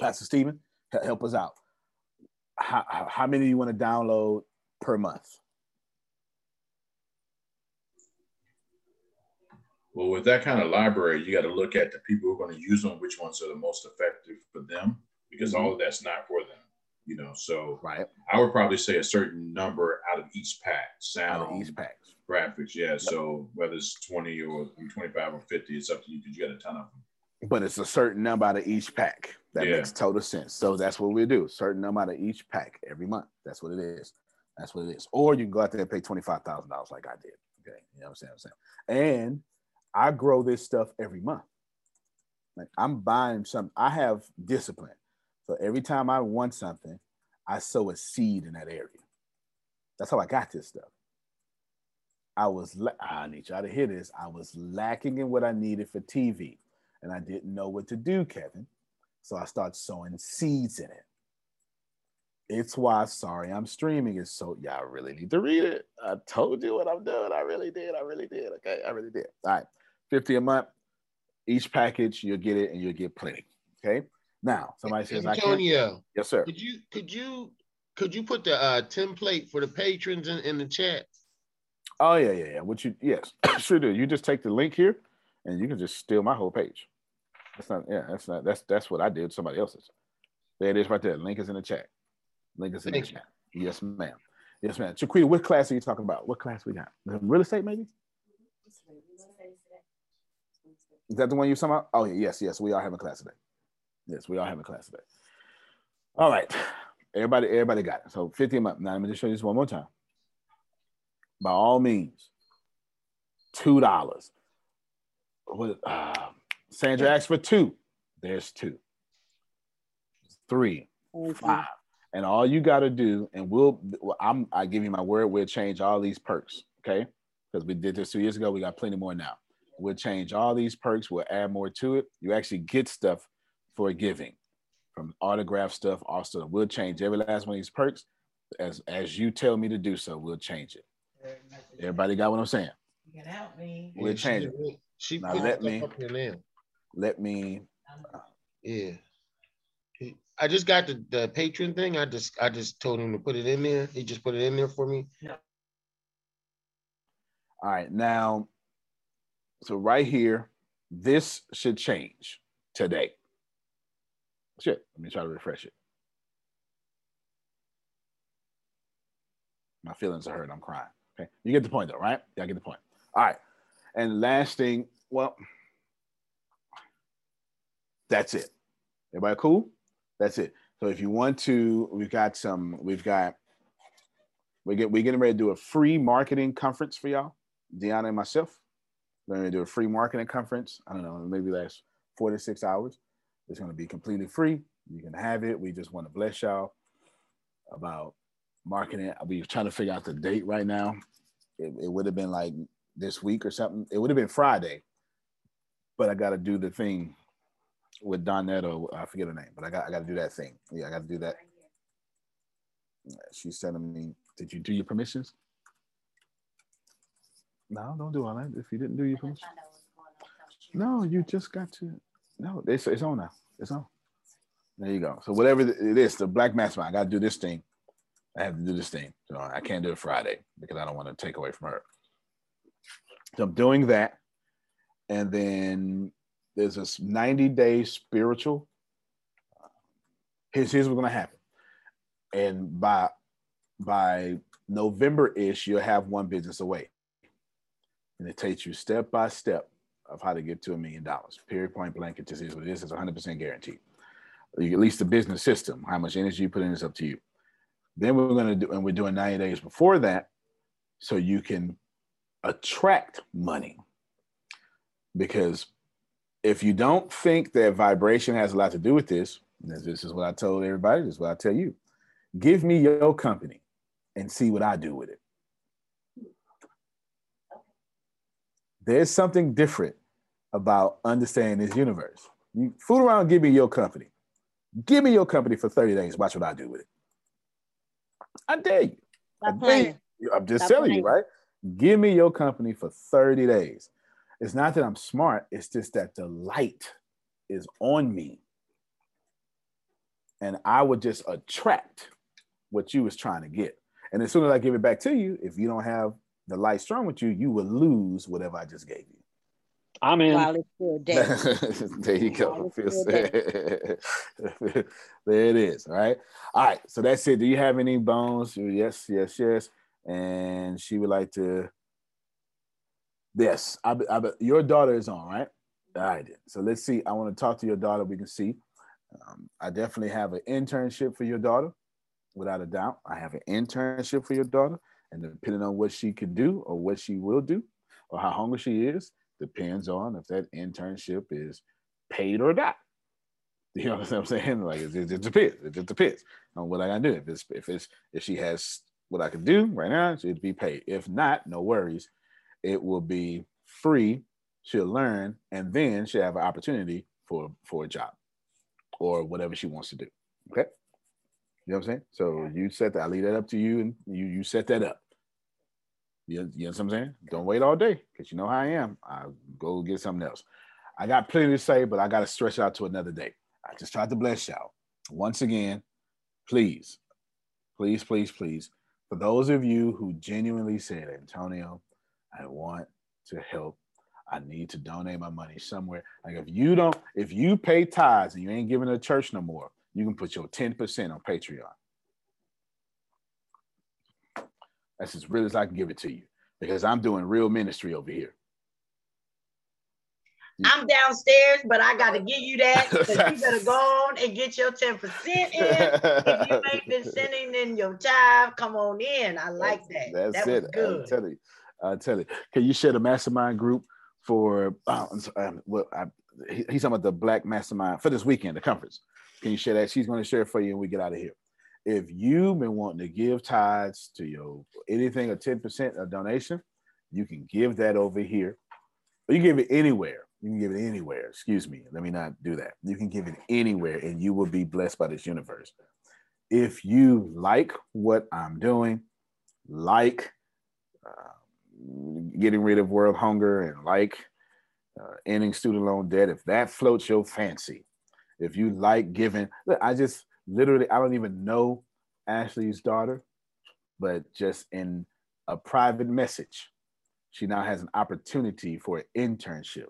Pastor Stephen, help us out. How, how- how many do you want to download per month? Well, with that kind of library, you got to look at the people who are going to use them, which ones are the most effective for them, because Mhm. all of that's not for them, you know. So right, I would probably say a certain number out of each pack, sound, each pack. graphics, yeah. So whether it's twenty or 25 or fifty, it's up to you because you got a ton of them. but it's a certain number out of each pack. That Yeah. makes total sense. So that's what we do. Certain number out of each pack every month. That's what it is. That's what it is. Or you can go out there and pay twenty five thousand dollars like I did. Okay, you know what I'm saying? I'm saying. And I grow this stuff every month. Like I'm buying some. I have discipline. So every time I want something, I sow a seed in that area. That's how I got this stuff. I was. la- I need y'all to hear this. I was lacking in what I needed for TV and I didn't know what to do, Kevin. So I started sowing seeds in it. It's why sorry I'm streaming is so y'all really need to read it. I told you what I'm doing. I really did. I really did. Okay, I really did. All right, 50 a month. Each package, you'll get it and you'll get plenty. Okay. Now somebody says I can't. Antonio, Yes, sir. could you could you could you put the uh, template for the patrons in, in the chat? Oh yeah, yeah, yeah. What you yes, sure do. You just take the link here and you can just steal my whole page. That's not yeah, that's not that's that's what I did, somebody else's. There it is right there. Link is in the chat. Link is in Thank the chat. Yes, ma'am. Yes, ma'am. Chiquita, what class are you talking about? What class we got? Real estate, maybe? Is that the one you're talking about? Oh, yeah, yes, yes. We are having a class today. Yes, we are having a class today. All right. Everybody, everybody got it. So 50 a month. Now let me just show you this one more time. By all means, two dollars. What uh, Sandra asked for two. There's two. Three, five. And all you got to do, and we'll, well, I'm, I give you my word, we'll change all these perks, okay? Because we did this two years ago, we got plenty more now. We'll change all these perks, we'll add more to it. You actually get stuff for giving, from autograph stuff, also. We'll change every last one of these perks as as you tell me to do so. We'll change it. Everybody got what I'm saying? You can help me. We'll Yeah, she change it. did- She Now put let stuff me up here now. let me Yeah. I just got the, the patron thing. I just I just told him to put it in there. He just put it in there for me. Yeah. All right, now, so right here, this should change today. Shit, let me try to refresh it. My feelings are hurt. I'm crying. Okay, you get the point though, right? I get the point. All right, and last thing, well, that's it. Everybody cool? That's it. So if you want to, we've got some. We've got. We get we're getting ready to do a free marketing conference for y'all. Deanna and myself. We're going to do a free marketing conference. I don't know, maybe last four to six hours. It's going to be completely free. You can have it. We just want to bless y'all about marketing. We're trying to figure out the date right now. It, it would have been like this week or something. It would have been Friday, but I got to do the thing with Donette or I forget her name, but I got I got to do that thing. Yeah, I got to do that. She's sending me. Did you do your permissions? No, don't do all that. If you didn't do your permission. No, you just got to. No, it's, it's on now. It's on. There you go. So whatever it is, the Black Mastermind, I got to do this thing. I have to do this thing. So I can't do it Friday because I don't want to take away from her. So I'm doing that. And then there's this 90 day spiritual. Here's, here's what's going to happen. And by by November-ish, you'll have one business away. And it takes you step by step of how to get to a million dollars. Period, point blank. It just is what it is. It's 100% guaranteed. At least the business system, how much energy you put in is up to you. Then we're going to do, and we're doing 90 days before that, so you can attract money. Because if you don't think that vibration has a lot to do with this this is what I told everybody, this is what I tell you. Give me your company and see what I do with it. There's something different about understanding this universe. You fool around, give me your company. Give me your company for 30 days. Watch what I do with it. I dare you. I dare you. I'm just Stop telling you, right? Give me your company for 30 days. It's not that I'm smart, it's just that the light is on me. And I would just attract what you was trying to get. And as soon as I give it back to you, if you don't have the light strong with you, you will lose whatever I just gave you. I'm in. While it's still day. there you go. While it's still said- there it is. All right. All right. So that's it. Do you have any bones? Yes, yes, yes. And she would like to. Yes, I, be- I, be- your daughter is on, right? All right. then. So let's see. I want to talk to your daughter. We can see. Um, I definitely have an internship for your daughter, without a doubt. I have an internship for your daughter, and depending on what she can do or what she will do, or how hungry she is, depends on if that internship is paid or not. You know what I'm saying? Like it, just depends. It just depends on what I gotta do. If it's if it's if she has what I can do right now, she'd be paid. If not, no worries. It will be free. She'll learn, and then she'll have an opportunity for for a job or whatever she wants to do. Okay. You know what I'm saying? So you set that. I leave that up to you, and you you set that up. You, you know what I'm saying? Don't wait all day because you know how I am. I go get something else. I got plenty to say, but I got to stretch out to another day. I just tried to bless y'all. Once again, please, please, please, please, for those of you who genuinely said, Antonio, I want to help. I need to donate my money somewhere. Like if you don't, if you pay tithes and you ain't giving to church no more, you can put your 10% on Patreon. That's as real as I can give it to you because I'm doing real ministry over here. I'm downstairs, but I got to give you that. 'cause you better go on and get your 10% in. if you ain't been sending in your time, come on in. I like that. That's that it. was I'm good. telling you. I'm telling you. Can you share the mastermind group for oh, I'm sorry, um, well, I, he- he's talking about the black mastermind for this weekend, the conference. Can you share that? She's going to share for you and we get out of here. If you've been wanting to give tithes to your anything or 10% of donation, you can give that over here. Or you can give it anywhere. You can give it anywhere. Excuse me. Let me not do that. You can give it anywhere and you will be blessed by this universe. If you like what I'm doing, like uh, getting rid of world hunger and like uh, ending student loan debt, if that floats your fancy, if you like giving, look, I just literally, I don't even know Ashley's daughter, but just in a private message, she now has an opportunity for an internship.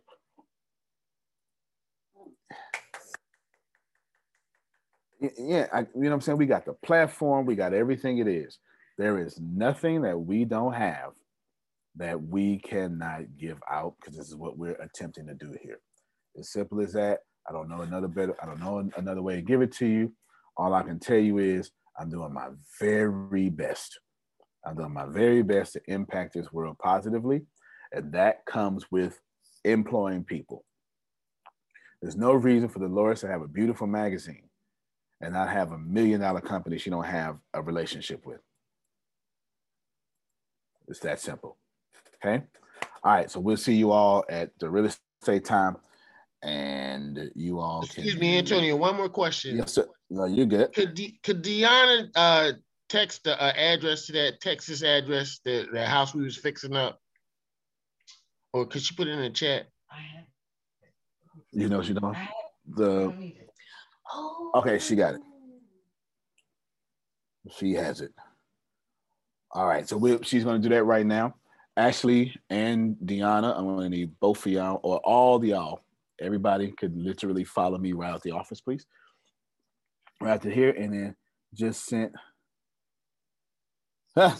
Yeah, I, you know what I'm saying? We got the platform, we got everything it is. There is nothing that we don't have that we cannot give out because this is what we're attempting to do here. As simple as that. I don't know another better, I don't know another way to give it to you. All I can tell you is I'm doing my very best. I'm doing my very best to impact this world positively. And that comes with employing people. There's no reason for Dolores to have a beautiful magazine and not have a million dollar company she don't have a relationship with. It's that simple. Okay. All right. So we'll see you all at the real estate time. And you all can Excuse me, Antonio. One more question. Yes, sir. No, you're good. Could De- could Deanna uh, text the uh, address to that Texas address, the, the house we was fixing up, or could she put it in the chat? You know she don't. The okay, she got it. She has it. All right, so we she's going to do that right now. Ashley and Deanna, I'm going to need both of y'all or all of y'all. Everybody could literally follow me right out the office, please. Right to here, and then just sent.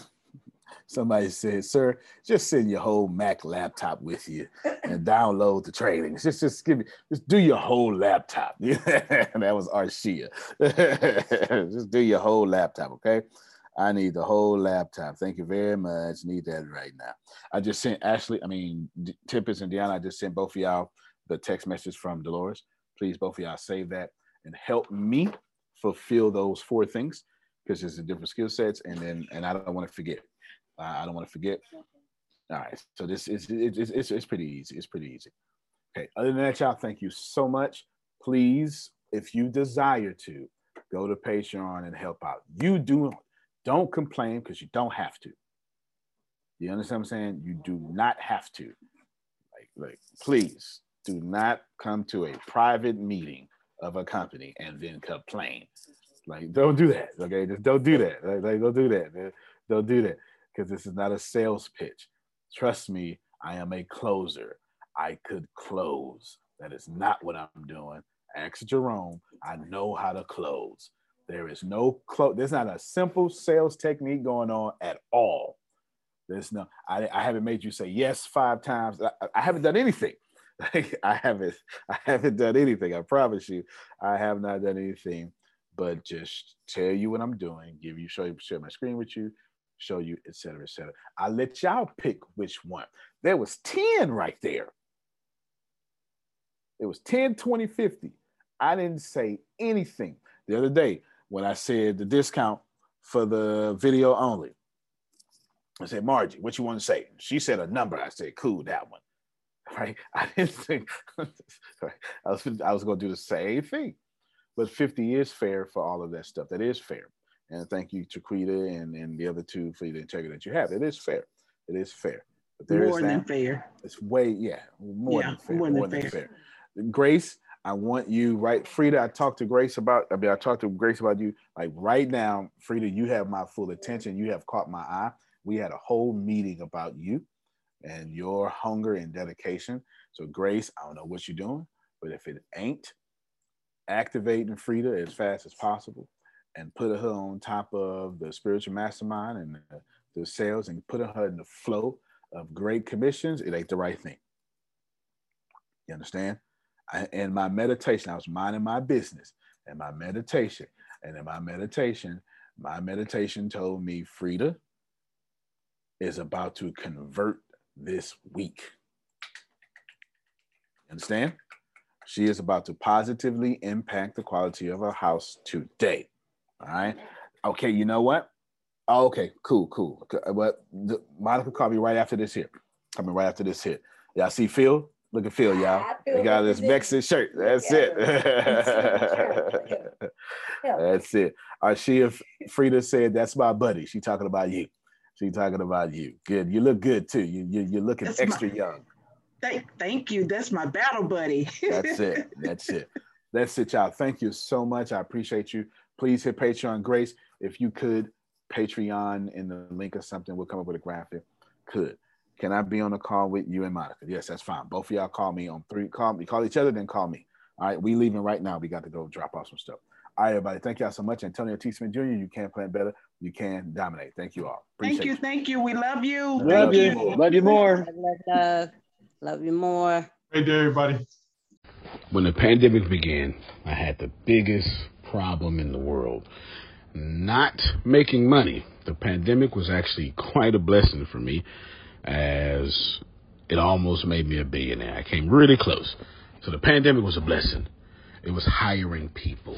Somebody said, "Sir, just send your whole Mac laptop with you and download the trainings. Just, just give me, just do your whole laptop." that was Arshia. just do your whole laptop, okay? I need the whole laptop. Thank you very much. Need that right now. I just sent Ashley, I mean Tempest and Deanna. I just sent both of y'all the text message from Dolores. Please, both of y'all save that and help me fulfill those four things because it's a different skill sets, and then and I don't want to forget. I don't want to forget. All right, so this is it's, it's, it's, it's pretty easy. It's pretty easy. Okay. Other than that, y'all, thank you so much. Please, if you desire to, go to Patreon and help out. You do don't complain because you don't have to. You understand what I'm saying? You do not have to. Like, like, please do not come to a private meeting of a company and then complain. Like, don't do that. Okay, just don't do that. Like, like don't do that. man. Don't do that because this is not a sales pitch. Trust me, I am a closer. I could close. That is not what I'm doing. Ask Jerome. I know how to close. There is no close. There's not a simple sales technique going on at all. There's no. I, I haven't made you say yes five times. I, I haven't done anything. I haven't. I haven't done anything. I promise you, I have not done anything. But just tell you what I'm doing. Give you show you share my screen with you show you, etc. cetera, et cetera. I let y'all pick which one. There was 10 right there. It was 10, 20, 50. I didn't say anything. The other day, when I said the discount for the video only, I said, Margie, what you want to say? She said a number. I said, cool, that one. Right? I didn't think I was I was gonna do the same thing. But 50 is fair for all of that stuff. That is fair. And thank you, Chiquita, and, and the other two for the integrity that you have. It is fair. It is fair. But there more than fair. It's way, yeah, more yeah, than fair. More, more than, than fair. fair. Grace, I want you, right? Frida, I talked to Grace about, I mean, I talked to Grace about you. Like right now, Frida, you have my full attention. You have caught my eye. We had a whole meeting about you and your hunger and dedication. So, Grace, I don't know what you're doing, but if it ain't activating Frida as fast as possible, and put her on top of the spiritual mastermind and the, the sales and putting her in the flow of great commissions, it ain't the right thing. You understand? I, my meditation, I was minding my business and my meditation. And in my meditation, my meditation told me Frida is about to convert this week. Understand? She is about to positively impact the quality of her house today. All right. Okay. You know what? Oh, okay. Cool. Cool. But the, Monica called me right after this here. Coming right after this hit. Y'all see Phil? Look at Phil, y'all. He got this Mexican shirt. That's it. that's it. Uh, she if Frida said, "That's my buddy." She talking about you. She talking about you. Good. You look good too. You you you're looking that's extra my, young. Thank thank you. That's my battle buddy. that's it. That's it. That's it, y'all. Thank you so much. I appreciate you please hit Patreon Grace. If you could, Patreon in the link or something, we'll come up with a graphic. Could. Can I be on a call with you and Monica? Yes, that's fine. Both of y'all call me on three. Call me, call each other, then call me. All right, we leaving right now. We got to go drop off some stuff. All right, everybody. Thank y'all so much. Antonio T. Smith Jr., you can plan better. You can dominate. Thank you all. Appreciate thank you, you. Thank you. We love you. Love thank you. you. Love you more. Love, love, love you more. Hey, day, everybody. When the pandemic began, I had the biggest problem in the world not making money. The pandemic was actually quite a blessing for me as it almost made me a billionaire. I came really close. So the pandemic was a blessing. It was hiring people.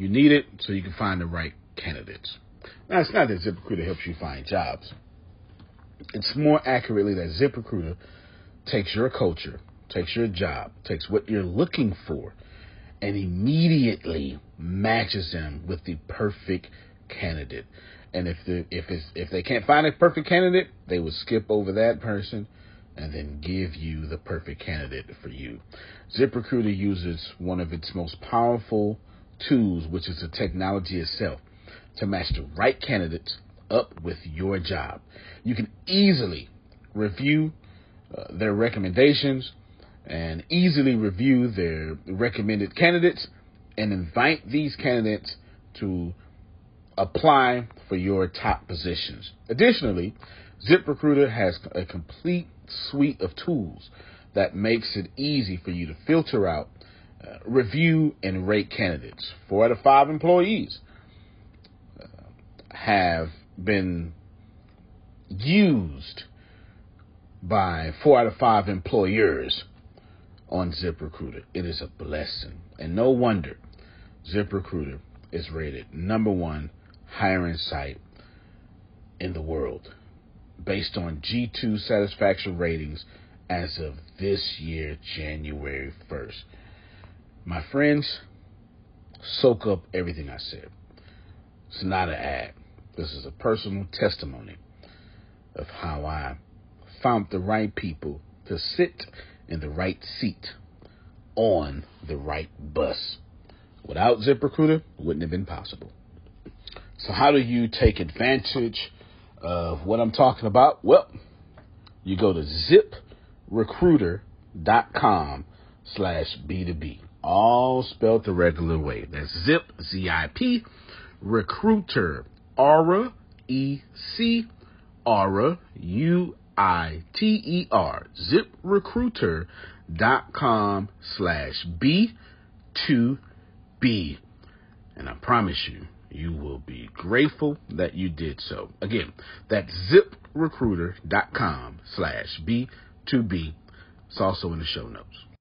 You need it so you can find the right candidates. Now, it's not that ZipRecruiter helps you find jobs. It's more accurately that ZipRecruiter takes your culture, takes your job, takes what you're looking for, and immediately matches them with the perfect candidate. And if the if it's if they can't find a perfect candidate, they would skip over that person and then give you the perfect candidate for you. ZipRecruiter uses one of its most powerful tools, which is the technology itself, to match the right candidates up with your job. You can easily review uh, their recommendations and easily review their recommended candidates and invite these candidates to apply for your top positions. Additionally, ZipRecruiter has a complete suite of tools that makes it easy for you to filter out, uh, review, and rate candidates. Four out of five employees uh, have been used by four out of five employers on ZipRecruiter. It is a blessing. And no wonder ZipRecruiter is rated number one hiring site in the world based on G2 satisfaction ratings as of this year, January 1st. My friends, soak up everything I said. It's not an ad. This is a personal testimony of how I found the right people to sit in the right seat on the right bus. Without ZipRecruiter, it wouldn't have been possible. So, how do you take advantage of what I'm talking about? Well, you go to ziprecruiter.com slash B2B. All spelled the regular way. That's zip, Z-I-P, recruiter, Aura, E-C, Aura, U-I-T-E-R, ziprecruiter.com slash B2B. And I promise you, you will be grateful that you did so. Again, that's ziprecruiter.com slash B2B. It's also in the show notes.